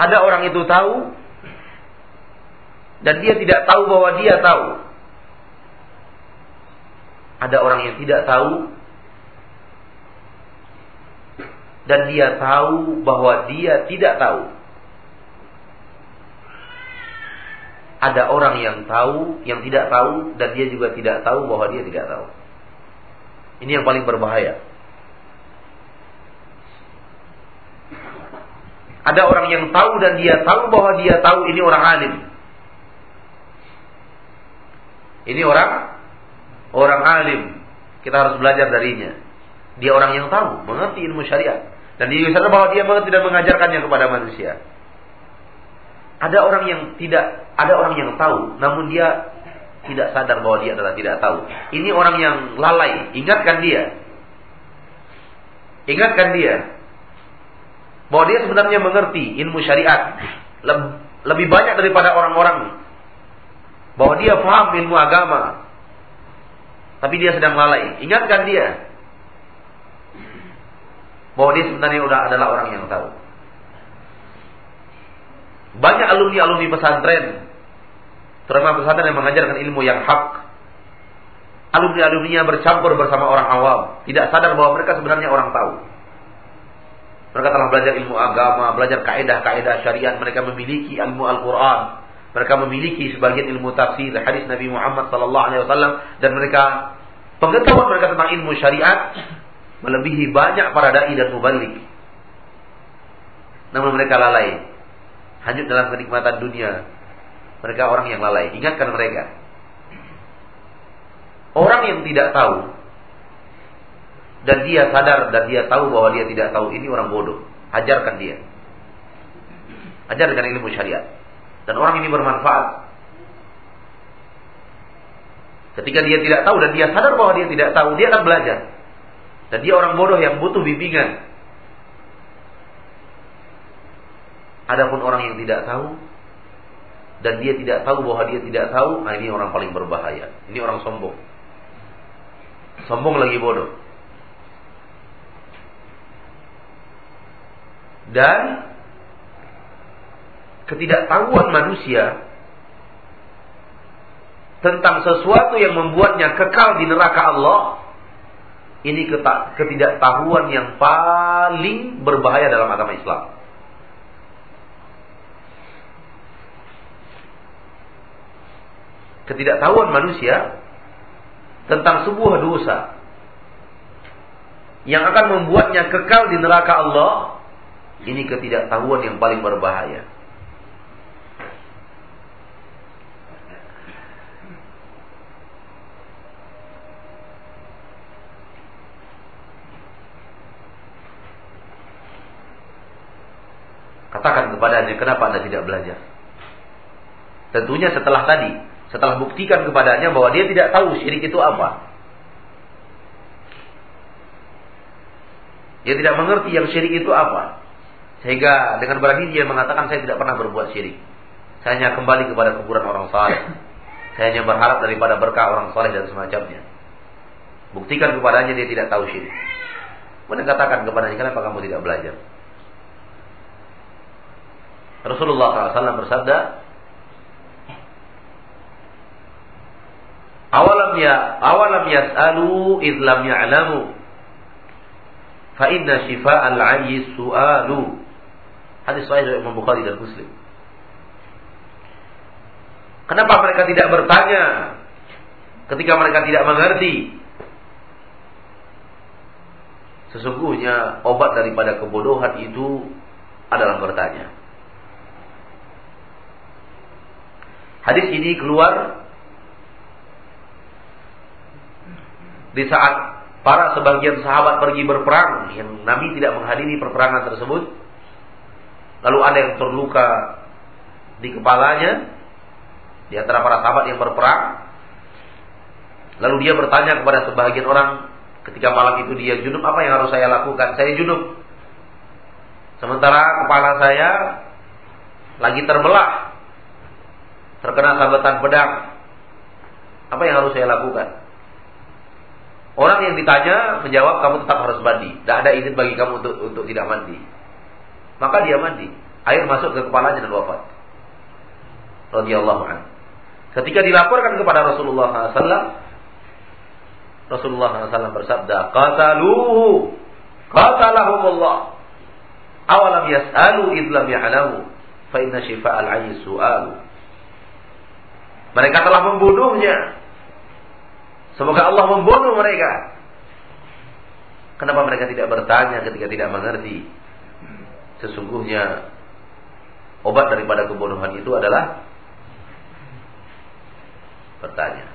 Ada orang itu tahu dan dia tidak tahu bahwa dia tahu. Ada orang yang tidak tahu dan dia tahu bahwa dia tidak tahu. Ada orang yang tahu, yang tidak tahu dan dia juga tidak tahu bahwa dia tidak tahu. Ini yang paling berbahaya. Ada orang yang tahu dan dia tahu bahwa dia tahu ini orang alim. Ini orang orang alim. Kita harus belajar darinya. Dia orang yang tahu, mengerti ilmu syariat. Dan dia sadar bahwa dia mengerti dan mengajarkannya kepada manusia. Ada orang yang tidak, ada orang yang tahu, namun dia tidak sadar bahwa dia adalah tidak tahu. Ini orang yang lalai, ingatkan dia. Ingatkan dia. Bahwa dia sebenarnya mengerti ilmu syariat. Lebih banyak daripada orang-orang. Bahwa dia paham ilmu agama. Tapi dia sedang lalai. Ingatkan dia. Bahwa dia sebenarnya sudah adalah orang yang tahu. Banyak alumni-alumni pesantren terutama pesantren yang mengajarkan ilmu yang hak alumni-alumninya bercampur bersama orang awam tidak sadar bahwa mereka sebenarnya orang tahu mereka telah belajar ilmu agama, belajar kaidah-kaidah syariat, mereka memiliki ilmu Al-Qur'an, mereka memiliki sebagian ilmu tafsir hadis Nabi Muhammad wasallam dan mereka pengetahuan mereka tentang ilmu syariat melebihi banyak para dai dan mubalik. Namun mereka lalai. Hanyut dalam kenikmatan dunia. Mereka orang yang lalai. Ingatkan mereka. Orang yang tidak tahu dan dia sadar dan dia tahu bahwa dia tidak tahu ini orang bodoh. Ajarkan dia. Ajarkan ilmu syariat. Dan orang ini bermanfaat. Ketika dia tidak tahu dan dia sadar bahwa dia tidak tahu, dia akan belajar. Dan dia orang bodoh yang butuh bimbingan. Adapun orang yang tidak tahu dan dia tidak tahu bahwa dia tidak tahu, nah ini orang paling berbahaya. Ini orang sombong. Sombong lagi bodoh. dan ketidaktahuan manusia tentang sesuatu yang membuatnya kekal di neraka Allah ini ketidaktahuan yang paling berbahaya dalam agama Islam. Ketidaktahuan manusia tentang sebuah dosa yang akan membuatnya kekal di neraka Allah ini ketidaktahuan yang paling berbahaya. Katakan kepadanya, kenapa anda tidak belajar? Tentunya setelah tadi, setelah buktikan kepadanya bahwa dia tidak tahu syirik itu apa. Dia tidak mengerti yang syirik itu apa. Sehingga dengan berani dia mengatakan saya tidak pernah berbuat syirik. Saya hanya kembali kepada kuburan orang saleh. Saya hanya berharap daripada berkah orang saleh dan semacamnya. Buktikan kepadanya dia tidak tahu syirik. Kemudian katakan kepadanya kenapa kamu tidak belajar? Rasulullah SAW bersabda, Awalam ya awalam yas'alu idlam ya'lamu fa inna shifa'al 'ayyi su'alu Hadis sahih dari Imam Bukhari dan Muslim. Kenapa mereka tidak bertanya ketika mereka tidak mengerti? Sesungguhnya obat daripada kebodohan itu adalah bertanya. Hadis ini keluar di saat para sebagian sahabat pergi berperang yang Nabi tidak menghadiri perperangan tersebut lalu ada yang terluka di kepalanya di antara para sahabat yang berperang. Lalu dia bertanya kepada sebagian orang ketika malam itu dia junub, apa yang harus saya lakukan? Saya junub. Sementara kepala saya lagi terbelah, terkena sabetan pedang. Apa yang harus saya lakukan? Orang yang ditanya menjawab kamu tetap harus mandi. Tidak ada izin bagi kamu untuk untuk tidak mandi. Maka dia mandi. Air masuk ke kepalanya dan wafat. Radhiyallahu anhu. Ketika dilaporkan kepada Rasulullah SAW, Rasulullah SAW bersabda, "Qataluhu, qatalahumullah." Awalam yas'alu idlam ya'lamu, fa inna shifa'al 'ayyi su'alu. Mereka telah membunuhnya. Semoga Allah membunuh mereka. Kenapa mereka tidak bertanya ketika tidak mengerti? Sesungguhnya obat daripada kebunuhan itu adalah bertanya.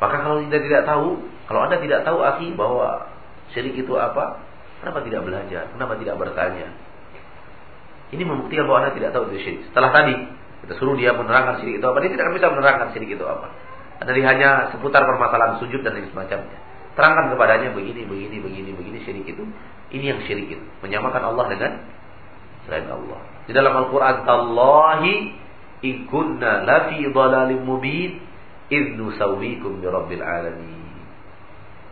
Maka kalau kita tidak tahu, kalau Anda tidak tahu akhi bahwa syirik itu apa, kenapa tidak belajar? Kenapa tidak bertanya? Ini membuktikan bahwa Anda tidak tahu itu syirik. Setelah tadi kita suruh dia menerangkan syirik itu apa, dia tidak bisa menerangkan syirik itu apa. Dari hanya seputar permasalahan sujud dan lain semacamnya. Terangkan kepadanya begini, begini, begini, begini syirik itu. Ini yang syirik itu. Menyamakan Allah dengan selain Allah. Di dalam Al-Quran, Tallahi ikunna lafi dhalalim mubin idnu sawikum bi rabbil alamin.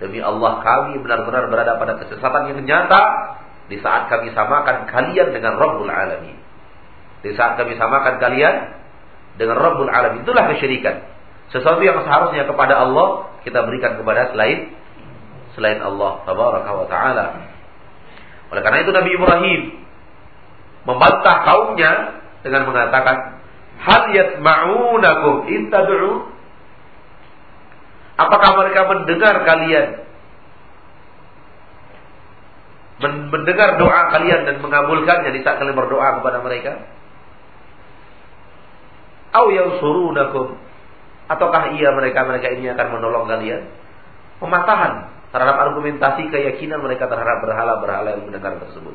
Demi Allah kami benar-benar berada pada kesesatan yang nyata di saat kami samakan kalian dengan Rabbul Alamin. Di saat kami samakan kalian dengan Rabbul Alamin. Itulah kesyirikan. Sesuatu yang seharusnya kepada Allah kita berikan kepada selain selain Allah tabaraka wa taala. Oleh karena itu Nabi Ibrahim membantah kaumnya dengan mengatakan hal yatma'unakum in tad'u Apakah mereka mendengar kalian? Mendengar doa kalian dan mengabulkannya di saat kalian berdoa kepada mereka? Au yansurunakum ataukah ia mereka-mereka ini akan menolong kalian? Pematahan terhadap argumentasi keyakinan mereka terhadap berhala-berhala yang mendengar tersebut.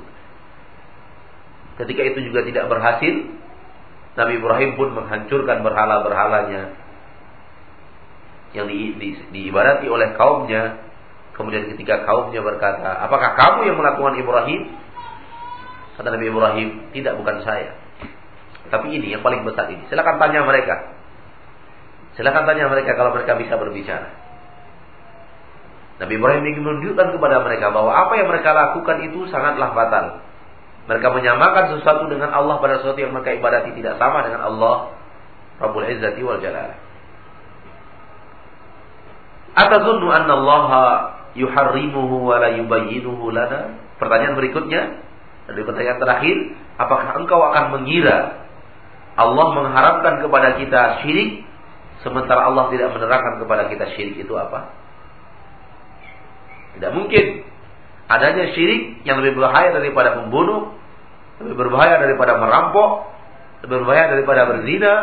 Ketika itu juga tidak berhasil, Nabi Ibrahim pun menghancurkan berhala-berhalanya yang di, di, oleh kaumnya. Kemudian ketika kaumnya berkata, apakah kamu yang melakukan Ibrahim? Kata Nabi Ibrahim, tidak bukan saya. Tapi ini yang paling besar ini. Silakan tanya mereka. Silakan tanya mereka kalau mereka bisa berbicara. Nabi Ibrahim ingin menunjukkan kepada mereka bahwa apa yang mereka lakukan itu sangatlah fatal. Mereka menyamakan sesuatu dengan Allah pada sesuatu yang mereka ibadati tidak sama dengan Allah Rabbul Izzati wal Jalal. Atazunnu anna Allah yuharrimuhu wa la yubayyinuhu lana? Pertanyaan berikutnya dari pertanyaan terakhir, apakah engkau akan mengira Allah mengharapkan kepada kita syirik sementara Allah tidak menerangkan kepada kita syirik itu apa? Tidak mungkin. Adanya syirik yang lebih berbahaya daripada membunuh, lebih berbahaya daripada merampok, lebih berbahaya daripada berzina,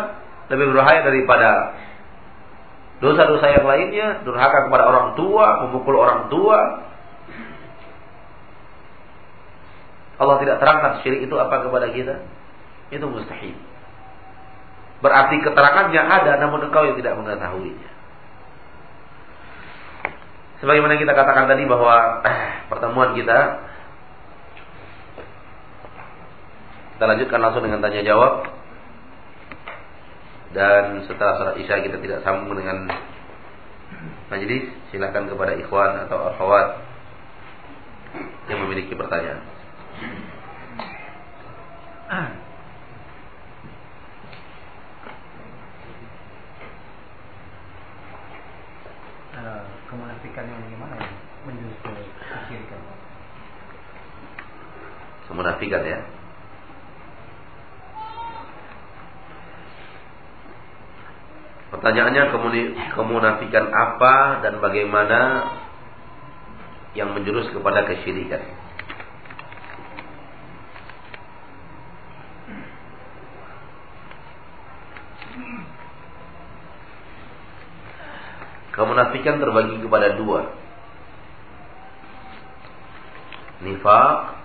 lebih berbahaya daripada Dosa-dosa yang lainnya, durhaka kepada orang tua, memukul orang tua. Allah tidak terangkan syirik itu apa kepada kita. Itu mustahil. Berarti keterangannya ada namun engkau yang tidak mengetahuinya. Sebagaimana kita katakan tadi bahwa eh, pertemuan kita kita lanjutkan langsung dengan tanya jawab dan setelah salat isya kita tidak sambung dengan majelis silakan kepada ikhwan atau akhwat yang memiliki pertanyaan kemunafikan yang bagaimana menjurus ke kesyirikan kemunafikan ya? Pertanyaannya kemunafikan apa dan bagaimana yang menjurus kepada kesyirikan? Kemunafikan terbagi kepada dua. Nifak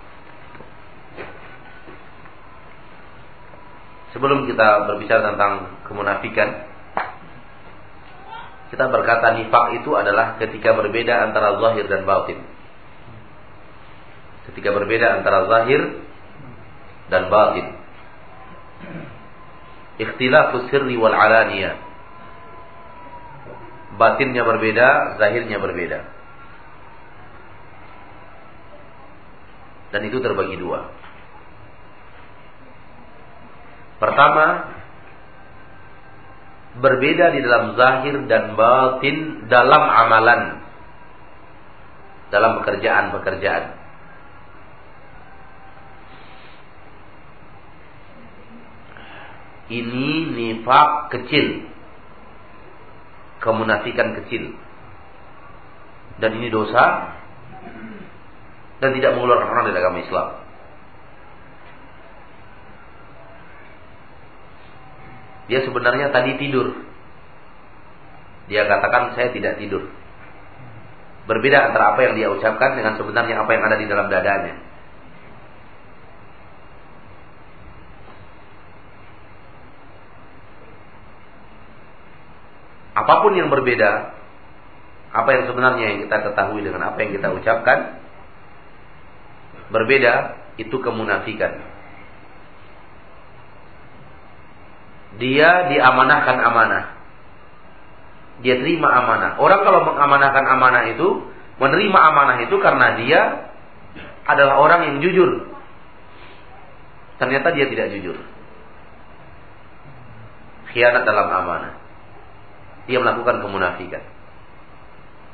Sebelum kita berbicara tentang kemunafikan kita berkata nifak itu adalah ketika berbeda antara zahir dan batin. Ketika berbeda antara zahir dan batin. Ikhtilafu sirri wal alaniyah. Batinnya berbeda, zahirnya berbeda. Dan itu terbagi dua. Pertama, berbeda di dalam zahir dan batin dalam amalan. Dalam pekerjaan-pekerjaan. Ini nifak kecil. Kemunafikan kecil. Dan ini dosa. Dan tidak mengeluarkan orang dari agama Islam. Dia sebenarnya tadi tidur. Dia katakan saya tidak tidur. Berbeda antara apa yang dia ucapkan dengan sebenarnya apa yang ada di dalam dadanya. Apa pun yang berbeda, apa yang sebenarnya yang kita ketahui dengan apa yang kita ucapkan, berbeda, itu kemunafikan. Dia diamanahkan amanah. Dia terima amanah. Orang kalau mengamanahkan amanah itu, menerima amanah itu karena dia adalah orang yang jujur. Ternyata dia tidak jujur. Khianat dalam amanah dia melakukan kemunafikan.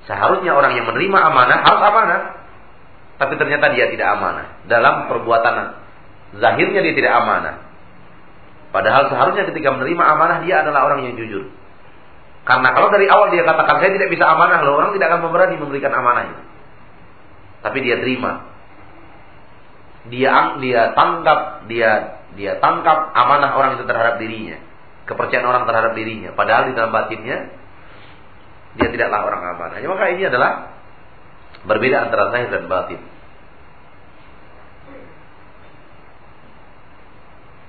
Seharusnya orang yang menerima amanah harus amanah. Tapi ternyata dia tidak amanah. Dalam perbuatan zahirnya dia tidak amanah. Padahal seharusnya ketika menerima amanah dia adalah orang yang jujur. Karena kalau dari awal dia katakan saya tidak bisa amanah, loh orang tidak akan berani memberikan amanah itu. Tapi dia terima. Dia dia tangkap, dia dia tangkap amanah orang itu terhadap dirinya kepercayaan orang terhadap dirinya. Padahal di dalam batinnya dia tidaklah orang amanah. Maka ini adalah berbeda antara zahir dan batin.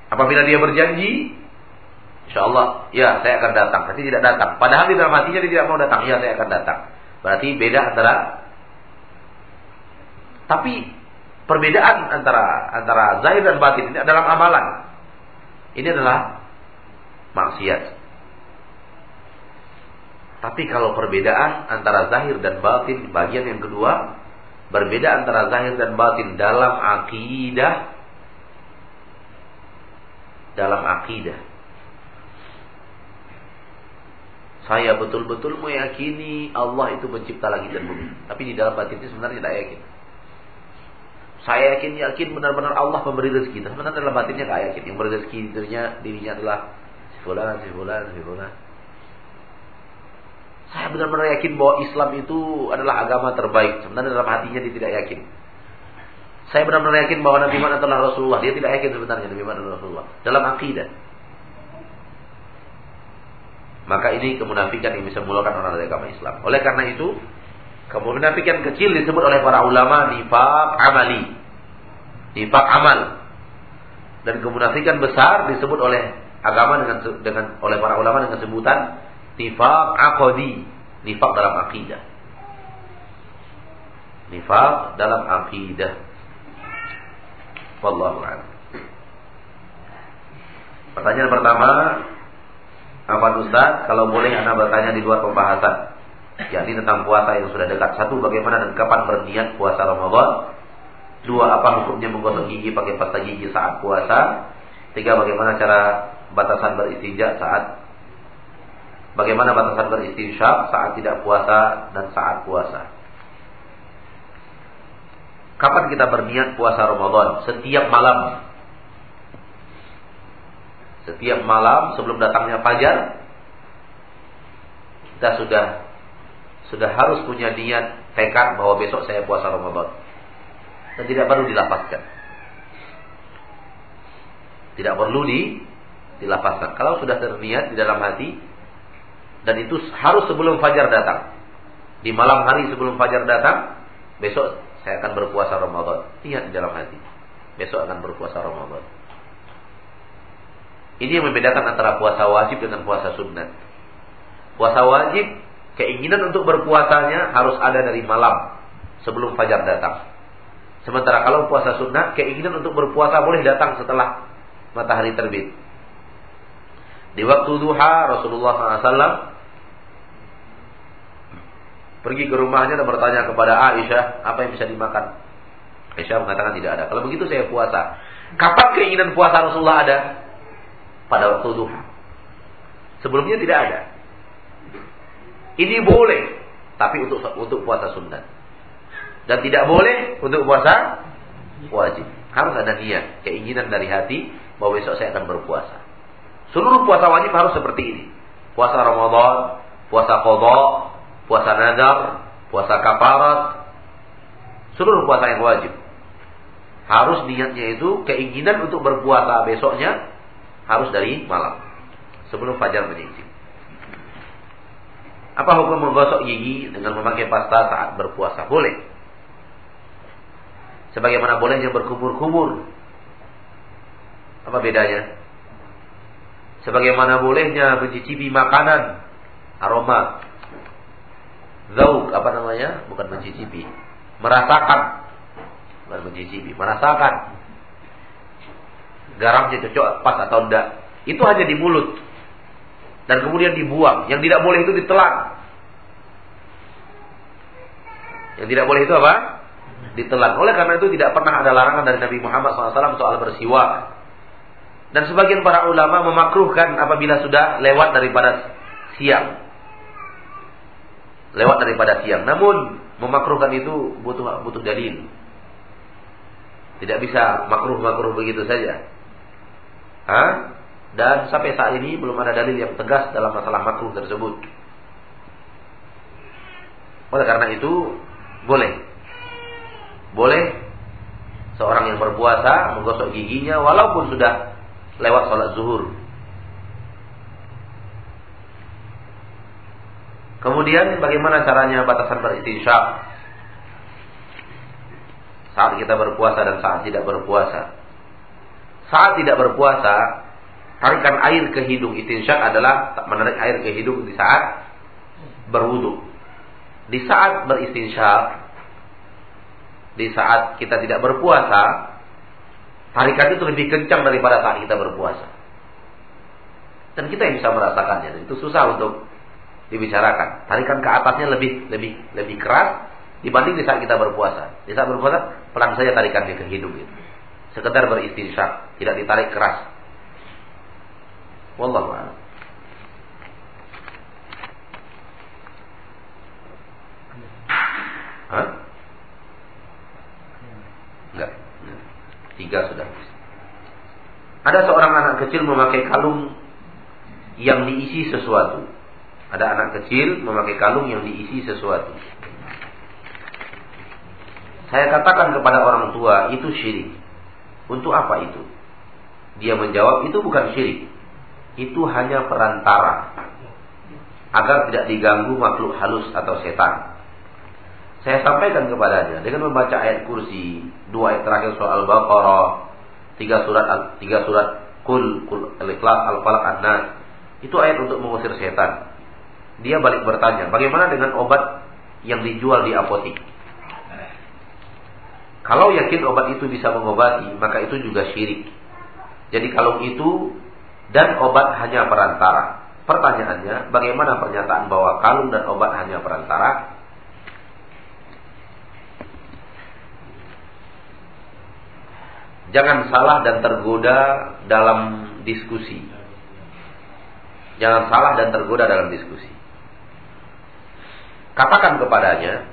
Apabila dia berjanji, insya Allah, ya saya akan datang. Tapi tidak datang. Padahal di dalam hatinya dia tidak mau datang. Ya saya akan datang. Berarti beda antara. Tapi perbedaan antara antara zahir dan batin ini dalam amalan. Ini adalah maksiat. Tapi kalau perbedaan antara zahir dan batin bagian yang kedua berbeda antara zahir dan batin dalam akidah dalam akidah. Saya betul-betul meyakini Allah itu pencipta langit dan bumi. Tapi di dalam batin itu sebenarnya tidak yakin. Saya yakin yakin benar-benar Allah pemberi rezeki. Tapi sebenarnya dalam batinnya tidak yakin. Yang beri rezeki dirinya, dirinya adalah fulan, si fulan, si fulan. Saya benar-benar yakin bahwa Islam itu adalah agama terbaik. Sebenarnya dalam hatinya dia tidak yakin. Saya benar-benar yakin bahwa Nabi Muhammad adalah Rasulullah. Dia tidak yakin sebenarnya Nabi Muhammad adalah Rasulullah. Dalam akidah. Maka ini kemunafikan yang bisa mengeluarkan orang dari agama Islam. Oleh karena itu, kemunafikan kecil disebut oleh para ulama nifak amali. Nifak amal. Dan kemunafikan besar disebut oleh agama dengan dengan oleh para ulama dengan sebutan nifaq aqdi, nifaq dalam akidah. Nifaq dalam akidah. Wallahu a'lam. Pertanyaan pertama, apa Ustaz, kalau boleh Anda bertanya di luar pembahasan, yakni tentang puasa yang sudah dekat. Satu, bagaimana dan kapan berniat puasa Ramadan? Dua, apa hukumnya menggosok gigi pakai pasta gigi saat puasa? Tiga, bagaimana cara batasan beristinja saat bagaimana batasan beristinsyak saat tidak puasa dan saat puasa. Kapan kita berniat puasa Ramadan? Setiap malam. Setiap malam sebelum datangnya fajar kita sudah sudah harus punya niat tekad bahwa besok saya puasa Ramadan. Dan tidak perlu dilapaskan. Tidak perlu di dilapaskan. Kalau sudah terniat di dalam hati dan itu harus sebelum fajar datang. Di malam hari sebelum fajar datang, besok saya akan berpuasa Ramadan. Niat di dalam hati. Besok akan berpuasa Ramadan. Ini yang membedakan antara puasa wajib dengan puasa sunnah. Puasa wajib, keinginan untuk berpuasanya harus ada dari malam sebelum fajar datang. Sementara kalau puasa sunnah, keinginan untuk berpuasa boleh datang setelah matahari terbit. Di waktu duha Rasulullah SAW pergi ke rumahnya dan bertanya kepada Aisyah apa yang bisa dimakan. Aisyah mengatakan tidak ada. Kalau begitu saya puasa. Kapan keinginan puasa Rasulullah ada? Pada waktu duha. Sebelumnya tidak ada. Ini boleh, tapi untuk untuk puasa sunat. Dan tidak boleh untuk puasa wajib. Harus ada niat, keinginan dari hati bahwa besok saya akan berpuasa. Seluruh puasa wajib harus seperti ini. Puasa Ramadan, puasa qadha, puasa nazar, puasa kafarat. Seluruh puasa yang wajib. Harus niatnya itu keinginan untuk berpuasa besoknya harus dari malam sebelum fajar menyingsing. Apa hukum menggosok gigi dengan memakai pasta saat berpuasa? Boleh. Sebagaimana bolehnya berkumur-kumur. Apa bedanya? Sebagaimana bolehnya mencicipi makanan aroma. Zauk apa namanya? Bukan mencicipi. Merasakan. Bukan mencicipi, merasakan. Garamnya cocok pas atau enggak. Itu hanya di mulut dan kemudian dibuang. Yang tidak boleh itu ditelan. Yang tidak boleh itu apa? Ditelan. Oleh karena itu tidak pernah ada larangan dari Nabi Muhammad SAW soal bersiwak. Dan sebagian para ulama memakruhkan apabila sudah lewat daripada siang. Lewat daripada siang. Namun memakruhkan itu butuh butuh dalil. Tidak bisa makruh-makruh begitu saja. Hah? Dan sampai saat ini belum ada dalil yang tegas dalam masalah makruh tersebut. Oleh karena itu, boleh. Boleh seorang yang berpuasa menggosok giginya walaupun sudah lewat sholat zuhur. Kemudian bagaimana caranya batasan beristinsyak saat kita berpuasa dan saat tidak berpuasa. Saat tidak berpuasa, tarikan air ke hidung istinsyak adalah menarik air ke hidung di saat berwudu. Di saat beristinsyak, di saat kita tidak berpuasa, tarikan itu lebih kencang daripada saat kita berpuasa. Dan kita yang bisa merasakannya. Itu susah untuk dibicarakan. Tarikan ke atasnya lebih lebih lebih keras dibanding di saat kita berpuasa. Di saat berpuasa pelan saja tarikannya ke hidung itu. Sekedar beristinsyak, tidak ditarik keras. Wallahu a'lam. Hah? Enggak. Tiga sudah. Ada seorang anak kecil memakai kalung yang diisi sesuatu. Ada anak kecil memakai kalung yang diisi sesuatu. Saya katakan kepada orang tua, itu syirik. Untuk apa itu? Dia menjawab, itu bukan syirik itu hanya perantara agar tidak diganggu makhluk halus atau setan. Saya sampaikan kepadanya dengan membaca ayat kursi, dua ayat terakhir soal Al-Baqarah, tiga surat tiga surat Kul, Kul Al-Ikhlas, Al-Falaq, An-Nas. Itu ayat untuk mengusir setan. Dia balik bertanya, bagaimana dengan obat yang dijual di apotik? Kalau yakin obat itu bisa mengobati, maka itu juga syirik. Jadi kalau itu dan obat hanya perantara. Pertanyaannya, bagaimana pernyataan bahwa kalung dan obat hanya perantara? Jangan salah dan tergoda dalam diskusi. Jangan salah dan tergoda dalam diskusi. Katakan kepadanya,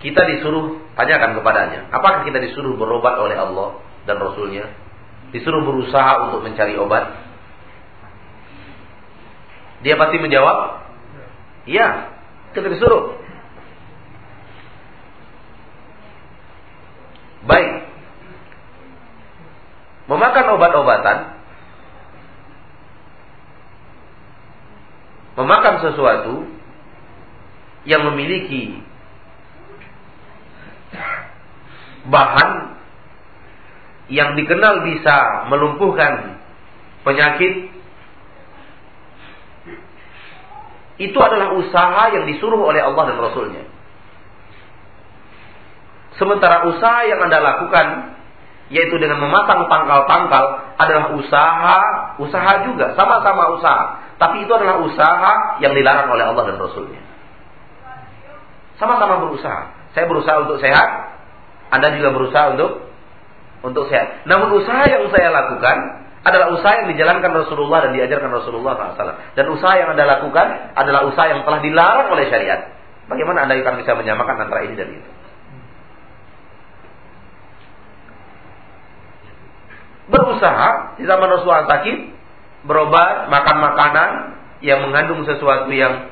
kita disuruh, tanyakan kepadanya, apakah kita disuruh berobat oleh Allah dan Rasulnya? disuruh berusaha untuk mencari obat? Dia pasti menjawab, "Iya, kita disuruh." Baik. Memakan obat-obatan memakan sesuatu yang memiliki bahan yang dikenal bisa melumpuhkan penyakit itu adalah usaha yang disuruh oleh Allah dan Rasulnya. Sementara usaha yang Anda lakukan yaitu dengan memasang tangkal-tangkal adalah usaha, usaha juga, sama-sama usaha. Tapi itu adalah usaha yang dilarang oleh Allah dan Rasulnya. Sama-sama berusaha. Saya berusaha untuk sehat, Anda juga berusaha untuk untuk sehat. Namun usaha yang saya lakukan adalah usaha yang dijalankan Rasulullah dan diajarkan Rasulullah SAW. Dan usaha yang Anda lakukan adalah usaha yang telah dilarang oleh syariat. Bagaimana Anda akan bisa menyamakan antara ini dan itu? Berusaha di zaman Rasulullah sakit, berobat, makan makanan yang mengandung sesuatu yang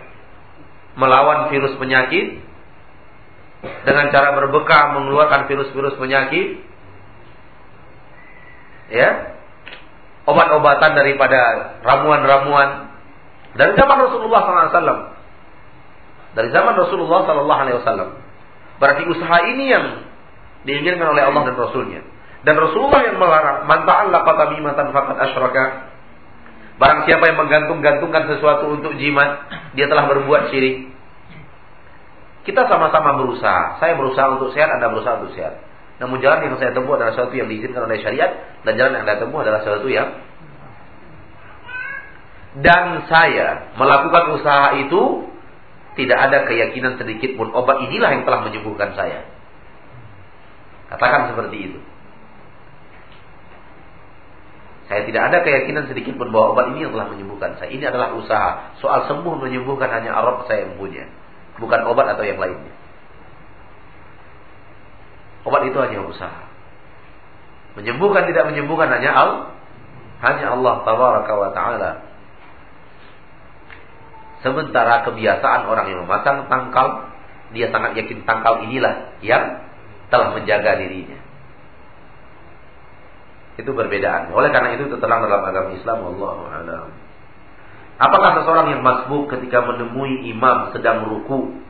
melawan virus penyakit, dengan cara berbekam mengeluarkan virus-virus penyakit, ya, obat-obatan daripada ramuan-ramuan dari zaman Rasulullah SAW. Dari zaman Rasulullah SAW. Berarti usaha ini yang diinginkan oleh Allah dan Rasulnya. Dan Rasulullah yang melarang, man ta'allaqa tamimatan faqad asyraka. Barang siapa yang menggantung-gantungkan sesuatu untuk jimat, dia telah berbuat syirik. Kita sama-sama berusaha. Saya berusaha untuk sehat, Anda berusaha untuk sehat. Namun jalan yang saya tempuh adalah sesuatu yang diizinkan oleh syariat dan jalan yang Anda tempuh adalah sesuatu yang dan saya melakukan usaha itu tidak ada keyakinan sedikit pun obat inilah yang telah menyembuhkan saya. Katakan seperti itu. Saya tidak ada keyakinan sedikit pun bahwa obat ini yang telah menyembuhkan saya. Ini adalah usaha. Soal sembuh menyembuhkan hanya Arab saya yang punya. Bukan obat atau yang lainnya. Obat itu hanya usaha. Menyembuhkan tidak menyembuhkan hanya al hanya Allah tabaraka wa taala. Sementara kebiasaan orang yang memasang tangkal, dia sangat yakin tangkal inilah yang telah menjaga dirinya. Itu perbedaan. Oleh karena itu terang dalam agama Islam Allah alam. Apakah seseorang yang masbuk ketika menemui imam sedang ruku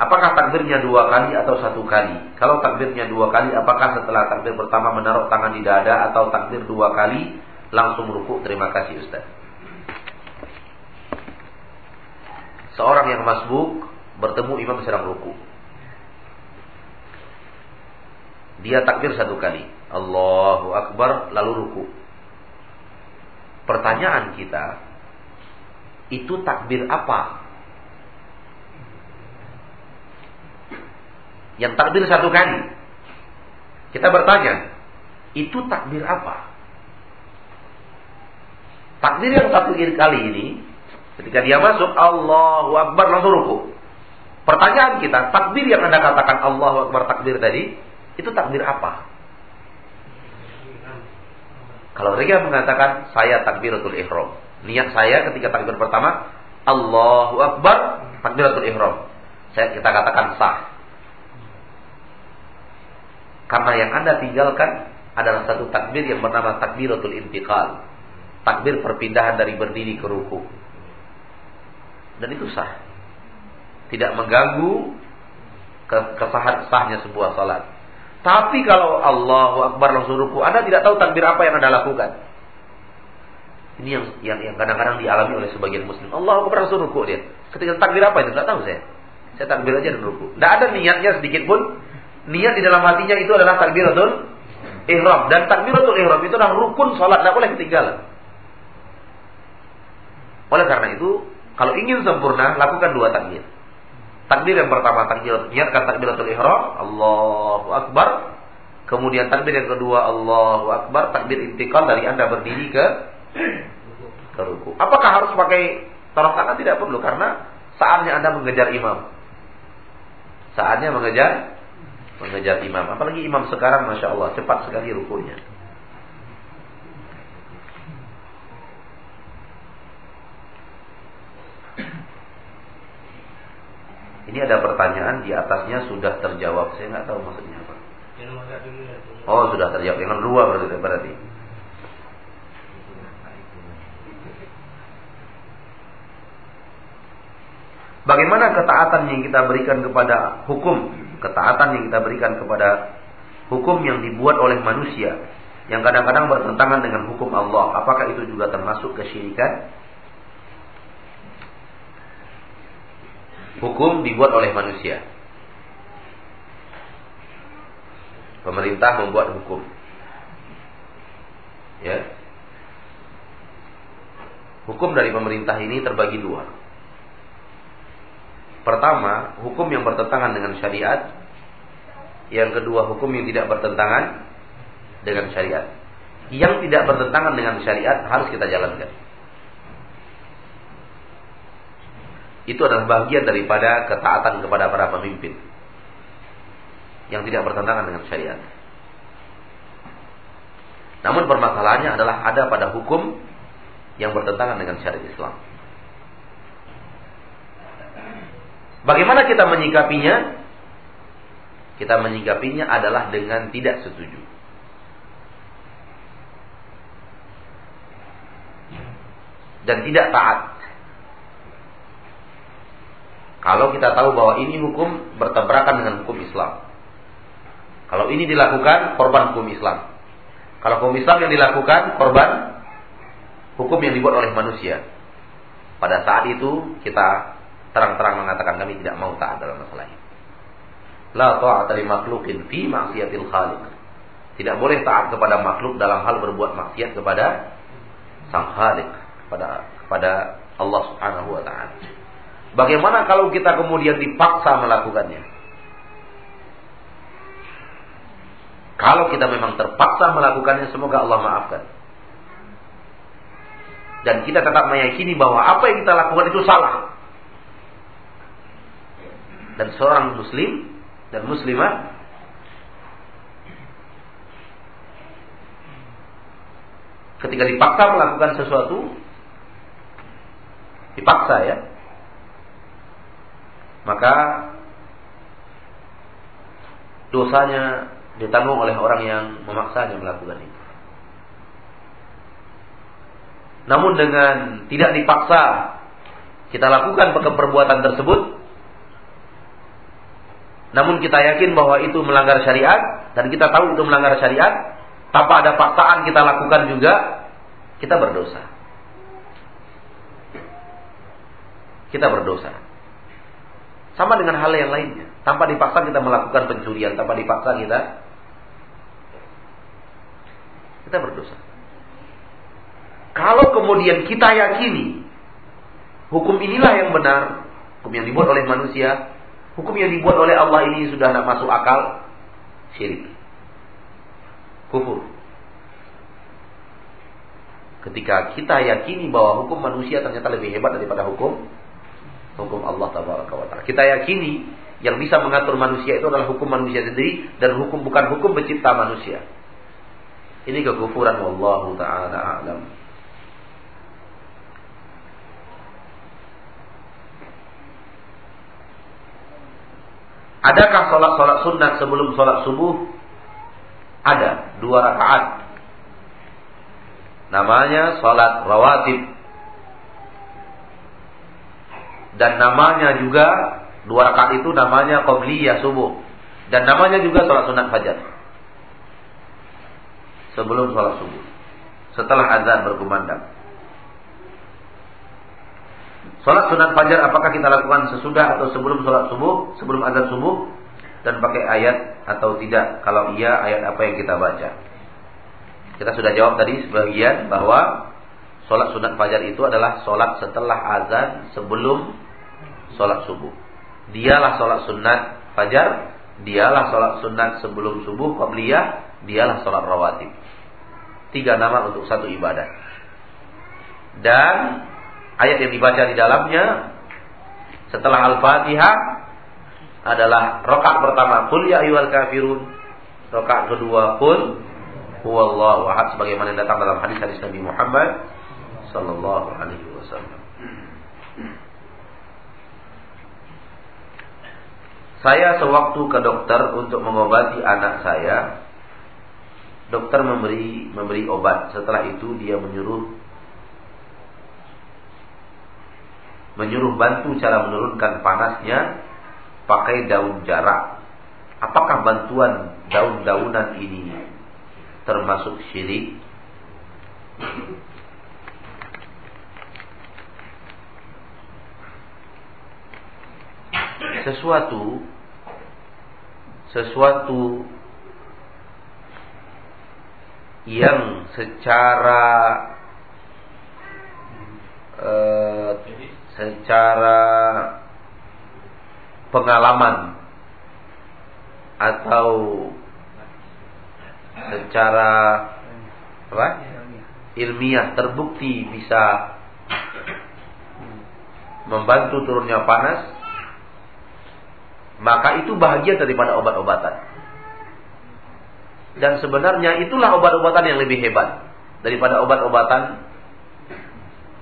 Apakah takbirnya dua kali atau satu kali? Kalau takbirnya dua kali, apakah setelah takbir pertama menaruh tangan di dada atau takbir dua kali langsung ruku? Terima kasih Ustaz. Seorang yang masbuk bertemu imam sedang ruku. Dia takbir satu kali. Allahu Akbar lalu ruku. Pertanyaan kita, itu takbir apa? Yang takbir satu kali. Kita bertanya, itu takbir apa? Takbir yang satu kali ini Ketika dia masuk, Allahu Akbar langsung ruku. Pertanyaan kita, takbir yang Anda katakan Allahu Akbar takbir tadi, itu takbir apa? Kalau mereka mengatakan saya takbiratul ihram. Niat saya ketika takbir pertama Allahu Akbar takbiratul ihram. Saya kita katakan sah. Karena yang Anda tinggalkan adalah satu takbir yang bernama takbiratul intiqal. Takbir perpindahan dari berdiri ke ruku dan itu sah. Tidak mengganggu kesahan sahnya sebuah salat. Tapi kalau Allahu Akbar langsung ruku, Anda tidak tahu takbir apa yang Anda lakukan. Ini yang yang, yang kadang-kadang dialami oleh sebagian muslim. Allahu Akbar langsung ruku dia. Ketika takbir apa itu? Tidak tahu saya. Saya takbir aja dan ruku. Tidak ada niatnya sedikit pun. Niat di dalam hatinya itu adalah takbiratul ihram. Dan takbiratul ihram itu adalah rukun salat. Tidak boleh ketinggalan. Oleh karena itu, kalau ingin sempurna, lakukan dua takbir. Takbir yang pertama takbir niatkan takbiratul ihram, Allahu akbar. Kemudian takbir yang kedua Allahu akbar, takbir intikal dari Anda berdiri ke ke ruku. Apakah harus pakai tolong tangan? Tidak perlu karena saatnya Anda mengejar imam. Saatnya mengejar mengejar imam. Apalagi imam sekarang Masya Allah cepat sekali rukunya. Ini ada pertanyaan di atasnya sudah terjawab. Saya nggak tahu maksudnya apa. Oh sudah terjawab. Yang kedua berarti. berarti. Bagaimana ketaatan yang kita berikan kepada hukum, ketaatan yang kita berikan kepada hukum yang dibuat oleh manusia, yang kadang-kadang bertentangan dengan hukum Allah, apakah itu juga termasuk kesyirikan? Hukum dibuat oleh manusia. Pemerintah membuat hukum. Ya. Hukum dari pemerintah ini terbagi dua. Pertama, hukum yang bertentangan dengan syariat. Yang kedua, hukum yang tidak bertentangan dengan syariat. yang tidak bertentangan dengan syariat harus kita jalankan. Itu adalah bagian daripada ketaatan kepada para pemimpin yang tidak bertentangan dengan syariat. Namun permasalahannya adalah ada pada hukum yang bertentangan dengan syariat Islam. Bagaimana kita menyikapinya? Kita menyikapinya adalah dengan tidak setuju. Dan tidak taat. Kalau kita tahu bahwa ini hukum bertabrakan dengan hukum Islam. Kalau ini dilakukan, korban hukum Islam. Kalau hukum Islam yang dilakukan, korban hukum yang dibuat oleh manusia. Pada saat itu kita terang-terang mengatakan kami tidak mau taat dalam masalah ini. La ta'ata li makhluqin fi maksiatil khaliq. Tidak boleh taat kepada makhluk dalam hal berbuat maksiat kepada sang khaliq, kepada kepada Allah Subhanahu wa taala. Bagaimana kalau kita kemudian dipaksa melakukannya? Kalau kita memang terpaksa melakukannya, semoga Allah maafkan. Dan kita tetap meyakini bahwa apa yang kita lakukan itu salah. Dan seorang muslim dan muslimah ketika dipaksa melakukan sesuatu dipaksa ya maka dosanya ditanggung oleh orang yang memaksanya melakukan itu. Namun dengan tidak dipaksa kita lakukan perbuatan tersebut, namun kita yakin bahwa itu melanggar syariat dan kita tahu itu melanggar syariat, tanpa ada paksaan kita lakukan juga, kita berdosa. Kita berdosa. Sama dengan hal yang lainnya. Tanpa dipaksa kita melakukan pencurian, tanpa dipaksa kita kita berdosa. Kalau kemudian kita yakini hukum inilah yang benar, hukum yang dibuat oleh manusia, Hukum yang dibuat oleh Allah ini sudah tidak masuk akal. Syirik. Kufur. Ketika kita yakini bahwa hukum manusia ternyata lebih hebat daripada hukum hukum Allah Taala. Kita yakini yang bisa mengatur manusia itu adalah hukum manusia sendiri dan hukum bukan hukum pencipta manusia. Ini kekufuran wallahu taala alam. Adakah sholat-sholat sunat sebelum sholat subuh? Ada, dua rakaat. Namanya sholat rawatib. Dan namanya juga, dua rakaat itu namanya qobliyah subuh. Dan namanya juga sholat sunat fajar. Sebelum sholat subuh. Setelah azan berkumandang. Salat sunat fajar apakah kita lakukan sesudah atau sebelum salat subuh, sebelum azan subuh dan pakai ayat atau tidak? Kalau iya, ayat apa yang kita baca? Kita sudah jawab tadi sebagian bahwa salat sunat fajar itu adalah salat setelah azan sebelum salat subuh. Dialah salat sunat fajar, dialah salat sunat sebelum subuh qabliyah, dialah salat rawatib. Tiga nama untuk satu ibadah. Dan ayat yang dibaca di dalamnya setelah Al-Fatihah adalah rokaat pertama kul ya ayyuhal kafirun, rokaat kedua kul huwallahu ahad sebagaimana yang datang dalam hadis-hadis Nabi Muhammad sallallahu alaihi wasallam. Saya sewaktu ke dokter untuk mengobati anak saya, dokter memberi memberi obat. Setelah itu dia menyuruh menyuruh bantu cara menurunkan panasnya pakai daun jarak. Apakah bantuan daun-daunan ini termasuk syirik? Sesuatu sesuatu yang secara uh, secara pengalaman atau secara apa? Ilmiah terbukti bisa membantu turunnya panas, maka itu bahagia daripada obat-obatan. Dan sebenarnya itulah obat-obatan yang lebih hebat daripada obat-obatan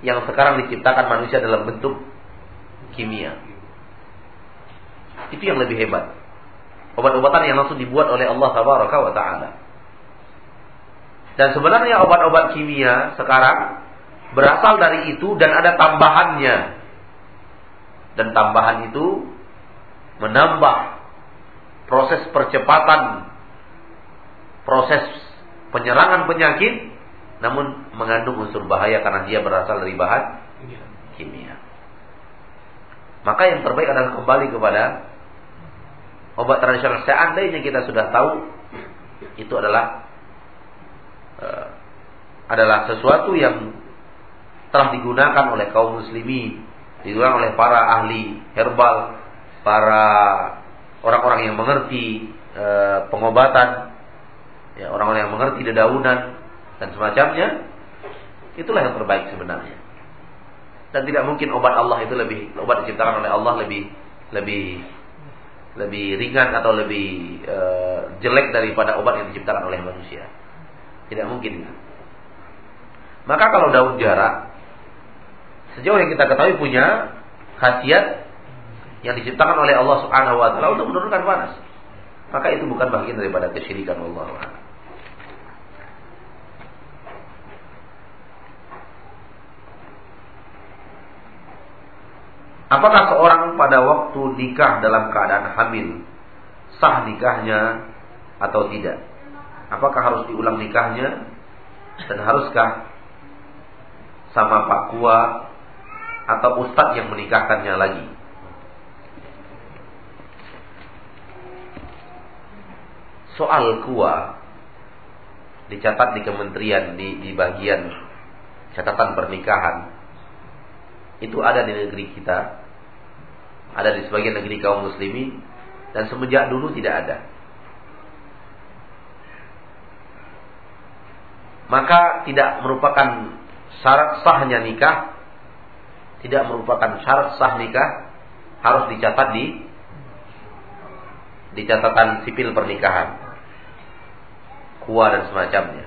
yang sekarang diciptakan manusia dalam bentuk kimia. Itu yang lebih hebat. Obat-obatan yang langsung dibuat oleh Allah Tabaraka wa taala. Dan sebenarnya obat-obat kimia sekarang berasal dari itu dan ada tambahannya. Dan tambahan itu menambah proses percepatan proses penyerangan penyakit namun mengandung unsur bahaya karena dia berasal dari bahan kimia. Maka yang terbaik adalah kembali kepada obat tradisional. Seandainya kita sudah tahu itu adalah uh, adalah sesuatu yang telah digunakan oleh kaum muslimin, digunakan oleh para ahli herbal, para orang-orang yang mengerti uh, pengobatan, ya orang-orang yang mengerti dedaunan, dan semacamnya, itulah yang terbaik sebenarnya. Dan tidak mungkin obat Allah itu lebih obat diciptakan oleh Allah lebih lebih lebih ringan atau lebih e, jelek daripada obat yang diciptakan oleh manusia. Tidak mungkin. Maka kalau daun jarak sejauh yang kita ketahui punya khasiat yang diciptakan oleh Allah Subhanahu wa taala untuk menurunkan panas. Maka itu bukan bagian daripada kesyirikan Allah. Apakah seorang pada waktu nikah dalam keadaan hamil sah nikahnya atau tidak? Apakah harus diulang nikahnya dan haruskah sama Pak Kua atau ustadz yang menikahkannya lagi? Soal Kua dicatat di kementerian di, di bagian catatan pernikahan itu ada di negeri kita, ada di sebagian negeri kaum muslimin, dan semenjak dulu tidak ada. Maka tidak merupakan syarat sahnya nikah, tidak merupakan syarat sah nikah, harus dicatat di di catatan sipil pernikahan, kuah dan semacamnya.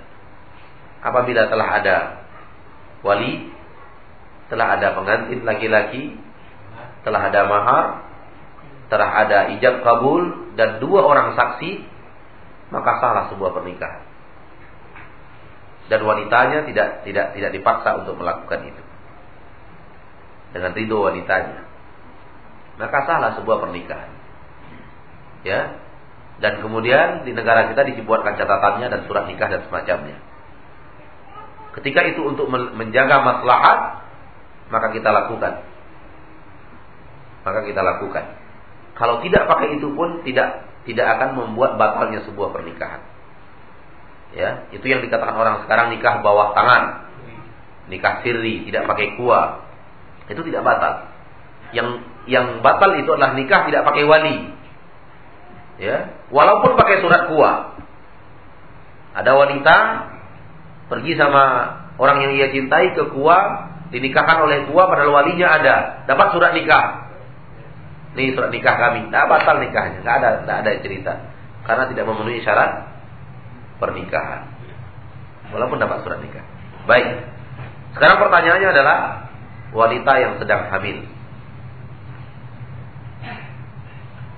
Apabila telah ada wali telah ada pengantin laki-laki, telah ada mahar, telah ada ijab kabul dan dua orang saksi, maka salah sebuah pernikahan. Dan wanitanya tidak tidak tidak dipaksa untuk melakukan itu. Dengan ridho wanitanya. Maka salah sebuah pernikahan. Ya. Dan kemudian di negara kita dibuatkan catatannya dan surat nikah dan semacamnya. Ketika itu untuk menjaga maslahat, maka kita lakukan. Maka kita lakukan. Kalau tidak pakai itu pun tidak tidak akan membuat batalnya sebuah pernikahan. Ya, itu yang dikatakan orang sekarang nikah bawah tangan. Nikah sirri, tidak pakai kuah. Itu tidak batal. Yang yang batal itu adalah nikah tidak pakai wali. Ya, walaupun pakai surat kuah. Ada wanita pergi sama orang yang ia cintai ke kuah dinikahkan oleh gua padahal walinya ada, dapat surat nikah. Ini surat nikah kami, tidak batal nikahnya, tidak ada, tidak ada cerita, karena tidak memenuhi syarat pernikahan. Walaupun dapat surat nikah. Baik. Sekarang pertanyaannya adalah wanita yang sedang hamil.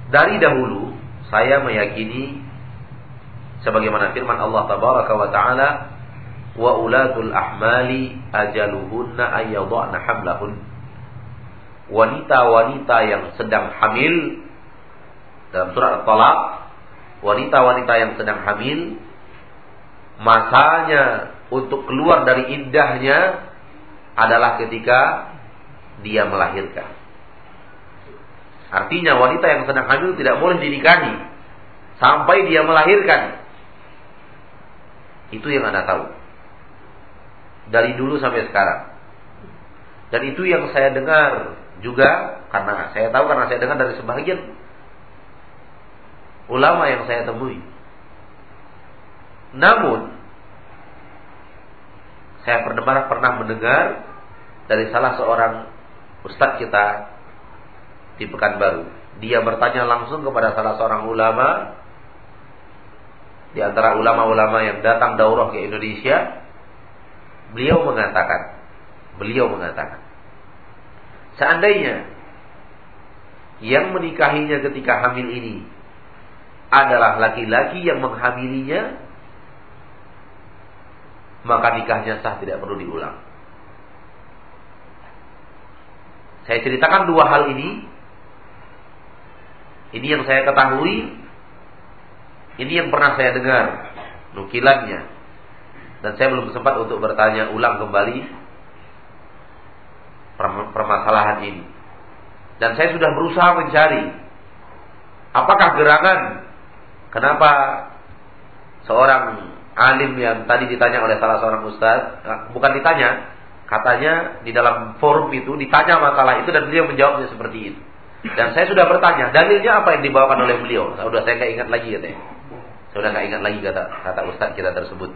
Dari dahulu saya meyakini sebagaimana firman Allah tabaraka wa taala wa ulatul ahmali ajaluhunna ayyadhana hamlahun. Wanita-wanita yang sedang hamil dalam surat At-Talaq wanita-wanita yang sedang hamil masanya untuk keluar dari indahnya adalah ketika dia melahirkan artinya wanita yang sedang hamil tidak boleh dinikahi sampai dia melahirkan itu yang anda tahu dari dulu sampai sekarang. Dan itu yang saya dengar juga karena saya tahu karena saya dengar dari sebagian ulama yang saya temui. Namun Saya pernah pernah mendengar dari salah seorang ustadz kita di Pekanbaru. Dia bertanya langsung kepada salah seorang ulama di antara ulama-ulama yang datang daurah ke Indonesia, beliau mengatakan, beliau mengatakan, seandainya yang menikahinya ketika hamil ini adalah laki-laki yang menghamilinya, maka nikahnya sah tidak perlu diulang. Saya ceritakan dua hal ini. Ini yang saya ketahui ini yang pernah saya dengar nukilannya. Dan saya belum sempat untuk bertanya ulang kembali permasalahan ini. Dan saya sudah berusaha mencari apakah gerangan kenapa seorang alim yang tadi ditanya oleh salah seorang ustaz, bukan ditanya, katanya di dalam forum itu ditanya masalah itu dan beliau menjawabnya seperti itu. Dan saya sudah bertanya, dalilnya apa yang dibawakan oleh beliau? Sudah saya ingat lagi katanya. Sudah nggak ingat lagi kata kata ustaz kita tersebut.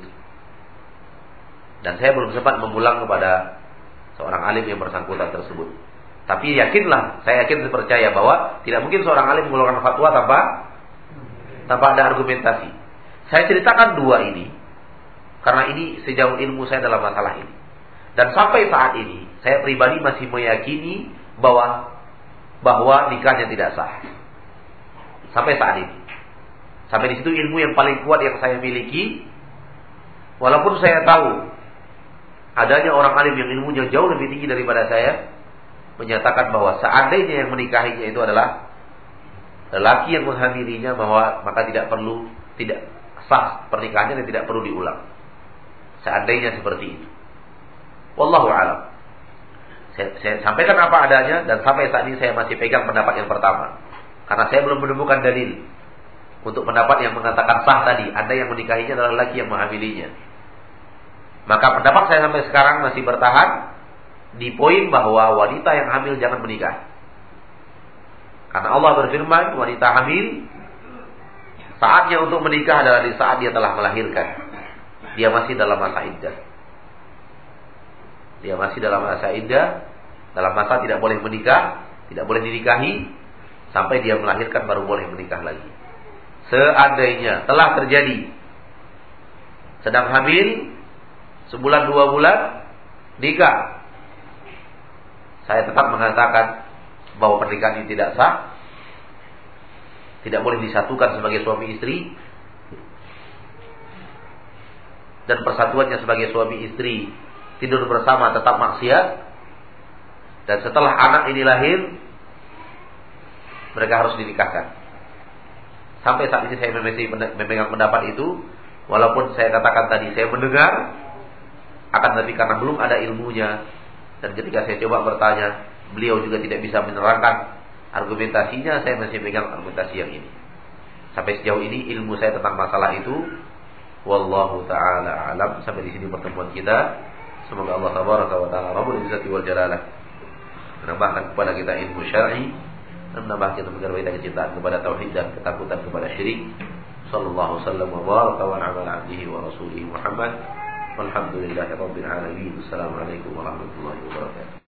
Dan saya belum sempat mengulang kepada seorang alim yang bersangkutan tersebut. Tapi yakinlah, saya yakin percaya bahwa tidak mungkin seorang alim mengeluarkan fatwa tanpa tanpa ada argumentasi. Saya ceritakan dua ini karena ini sejauh ilmu saya dalam masalah ini. Dan sampai saat ini saya pribadi masih meyakini bahwa bahwa nikahnya tidak sah. Sampai saat ini. Sampai di situ ilmu yang paling kuat yang saya miliki. Walaupun saya tahu adanya orang alim yang ilmunya jauh lebih tinggi daripada saya menyatakan bahwa seandainya yang menikahinya itu adalah lelaki yang menghamilinya bahwa maka tidak perlu tidak sah pernikahannya dan tidak perlu diulang. Seandainya seperti itu. Wallahu a'lam. Saya, saya sampaikan apa adanya dan sampai saat ini saya masih pegang pendapat yang pertama. Karena saya belum menemukan dalil untuk pendapat yang mengatakan sah tadi, Anda yang menikahinya adalah laki yang menghamilinya. Maka pendapat saya sampai sekarang masih bertahan di poin bahwa wanita yang hamil jangan menikah. Karena Allah berfirman, wanita hamil saatnya untuk menikah adalah di saat dia telah melahirkan. Dia masih dalam masa iddah. Dia masih dalam masa iddah, dalam masa tidak boleh menikah, tidak boleh dinikahi sampai dia melahirkan baru boleh menikah lagi. Seandainya telah terjadi sedang hamil sebulan dua bulan nikah. Saya tetap mengatakan bahwa pernikahan ini tidak sah tidak boleh disatukan sebagai suami istri dan persatuannya sebagai suami istri tidur bersama tetap maksiat dan setelah anak ini lahir mereka harus dinikahkan Sampai saat ini saya masih memegang pendapat itu, walaupun saya katakan tadi saya mendengar, akan tapi karena belum ada ilmunya, dan ketika saya coba bertanya, beliau juga tidak bisa menerangkan argumentasinya, saya masih pegang argumentasi yang ini. Sampai sejauh ini ilmu saya tentang masalah itu, wallahu taala alam. Sampai di sini pertemuan kita. Semoga Allah taala Rabbul Izzati wal Jalalah menambahkan kepada kita ilmu syar'i dan menambah kita kita kecintaan kepada tauhid dan ketakutan kepada syirik. Sallallahu sallam wa baraka wa ala abdihi wa rasulihi Muhammad. Walhamdulillahi rabbil alamin. Assalamualaikum warahmatullahi wabarakatuh.